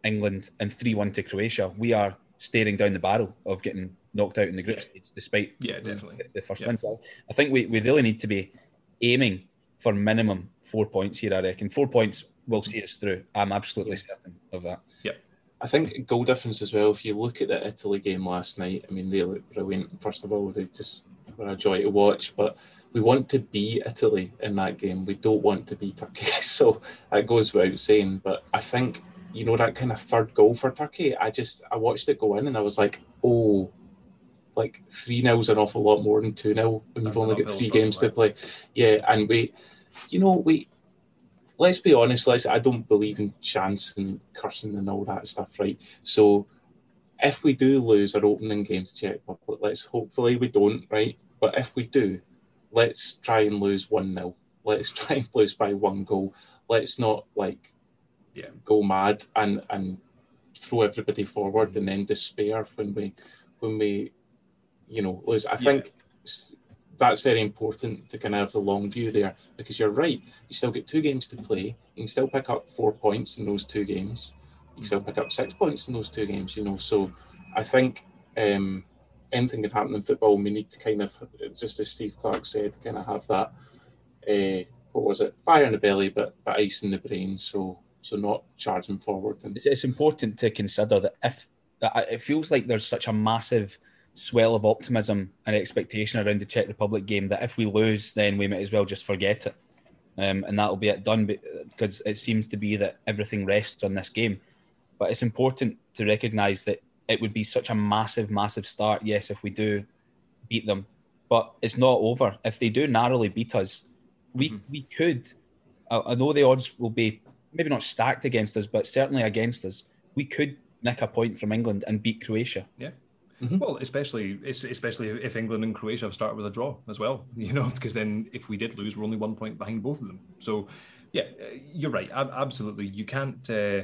England and three one to Croatia, we are staring down the barrel of getting knocked out in the group yeah. stage, despite yeah, definitely the first yeah. win. So I think we, we really need to be aiming for minimum four points here. I reckon four points will see us through. I'm absolutely certain of that. Yep. I think goal difference as well. If you look at the Italy game last night, I mean they look brilliant. First of all, they just were a joy to watch. But we want to be Italy in that game. We don't want to be Turkey. [LAUGHS] So that goes without saying. But I think you know that kind of third goal for Turkey. I just I watched it go in and I was like, oh, like three nil's an awful lot more than two nil when you've only got three games to play. Yeah, and we, you know, we. Let's be honest. Let's. I don't believe in chance and cursing and all that stuff, right? So, if we do lose our opening game to Czech Republic, let's hopefully we don't, right? But if we do, let's try and lose one 0 Let's [LAUGHS] try and lose by one goal. Let's not like yeah, go mad and and throw everybody forward and then despair when we when we you know lose. I yeah. think that's very important to kind of have the long view there because you're right. You still get two games to play. You can still pick up four points in those two games. You can still pick up six points in those two games. You know, so I think um, anything can happen in football. We need to kind of, just as Steve Clarke said, kind of have that. Uh, what was it? Fire in the belly, but but ice in the brain. So so not charging forward. And it's, it's important to consider that if that it feels like there's such a massive swell of optimism and expectation around the Czech Republic game that if we lose, then we might as well just forget it, um, and that'll be it done. Because it seems to be that everything rests on this game. But it's important to recognise that it would be such a massive, massive start. Yes, if we do beat them, but it's not over. If they do narrowly beat us, we mm-hmm. we could. I, I know the odds will be maybe not stacked against us, but certainly against us. We could nick a point from England and beat Croatia. Yeah. Mm-hmm. Well, especially especially if England and Croatia have started with a draw as well, [LAUGHS] you know, because then if we did lose, we're only one point behind both of them. So, yeah, uh, you're right. Absolutely, you can't uh,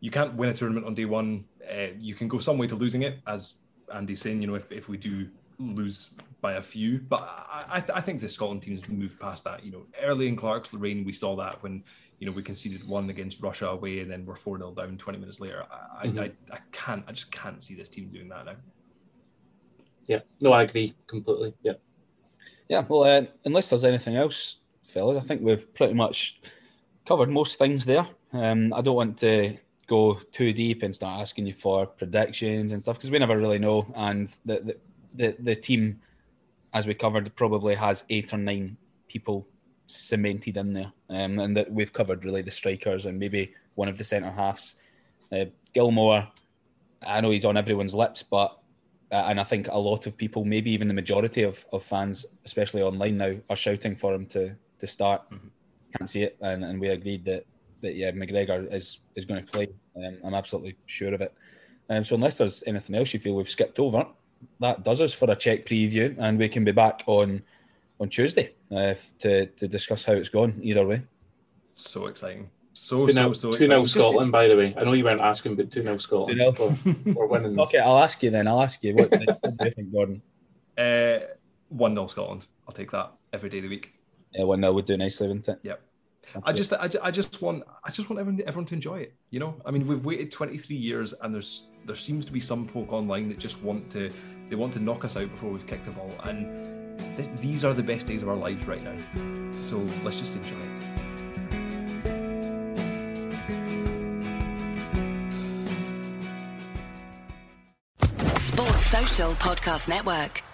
you can't win a tournament on day one. Uh, you can go some way to losing it, as Andy's saying. You know, if, if we do lose by a few, but I, I, th- I think the Scotland team's moved past that. You know, early in Clarke's reign, we saw that when you know, we conceded one against Russia away and then we're 4 0 down 20 minutes later. I, mm-hmm. I, I, can't, I just can't see this team doing that now. Yeah, no, I agree completely. Yeah. Yeah, well, uh, unless there's anything else, fellas, I think we've pretty much covered most things there. Um, I don't want to go too deep and start asking you for predictions and stuff because we never really know. And the, the, the, the team, as we covered, probably has eight or nine people cemented in there, um, and that we've covered really the strikers and maybe one of the centre halves. Uh, Gilmour, I know he's on everyone's lips, but uh, and I think a lot of people, maybe even the majority of, of fans, especially online now, are shouting for him to to start. Mm-hmm. Can't see it, and, and we agreed that that yeah, McGregor is is going to play. Um, I'm absolutely sure of it. Um, so unless there's anything else you feel we've skipped over, that does us for a Czech preview, and we can be back on on Tuesday uh, to to discuss how it's gone. Either way, so exciting. So, two so, so two nil Scotland, by the way. I know you weren't asking, but two nil Scotland. We're, we're winning. okay, I'll ask you then. I'll ask you. What, what do you think, Gordon? Uh, one 0 Scotland. I'll take that every day of the week. Yeah, one 0 would do nicely, wouldn't it? Yep. I just, I, I just want, I just want everyone, everyone to enjoy it. You know, I mean, we've waited 23 years, and there's, there seems to be some folk online that just want to, they want to knock us out before we've kicked a ball, and th- these are the best days of our lives right now. So let's just enjoy it. Sports Social Podcast Network.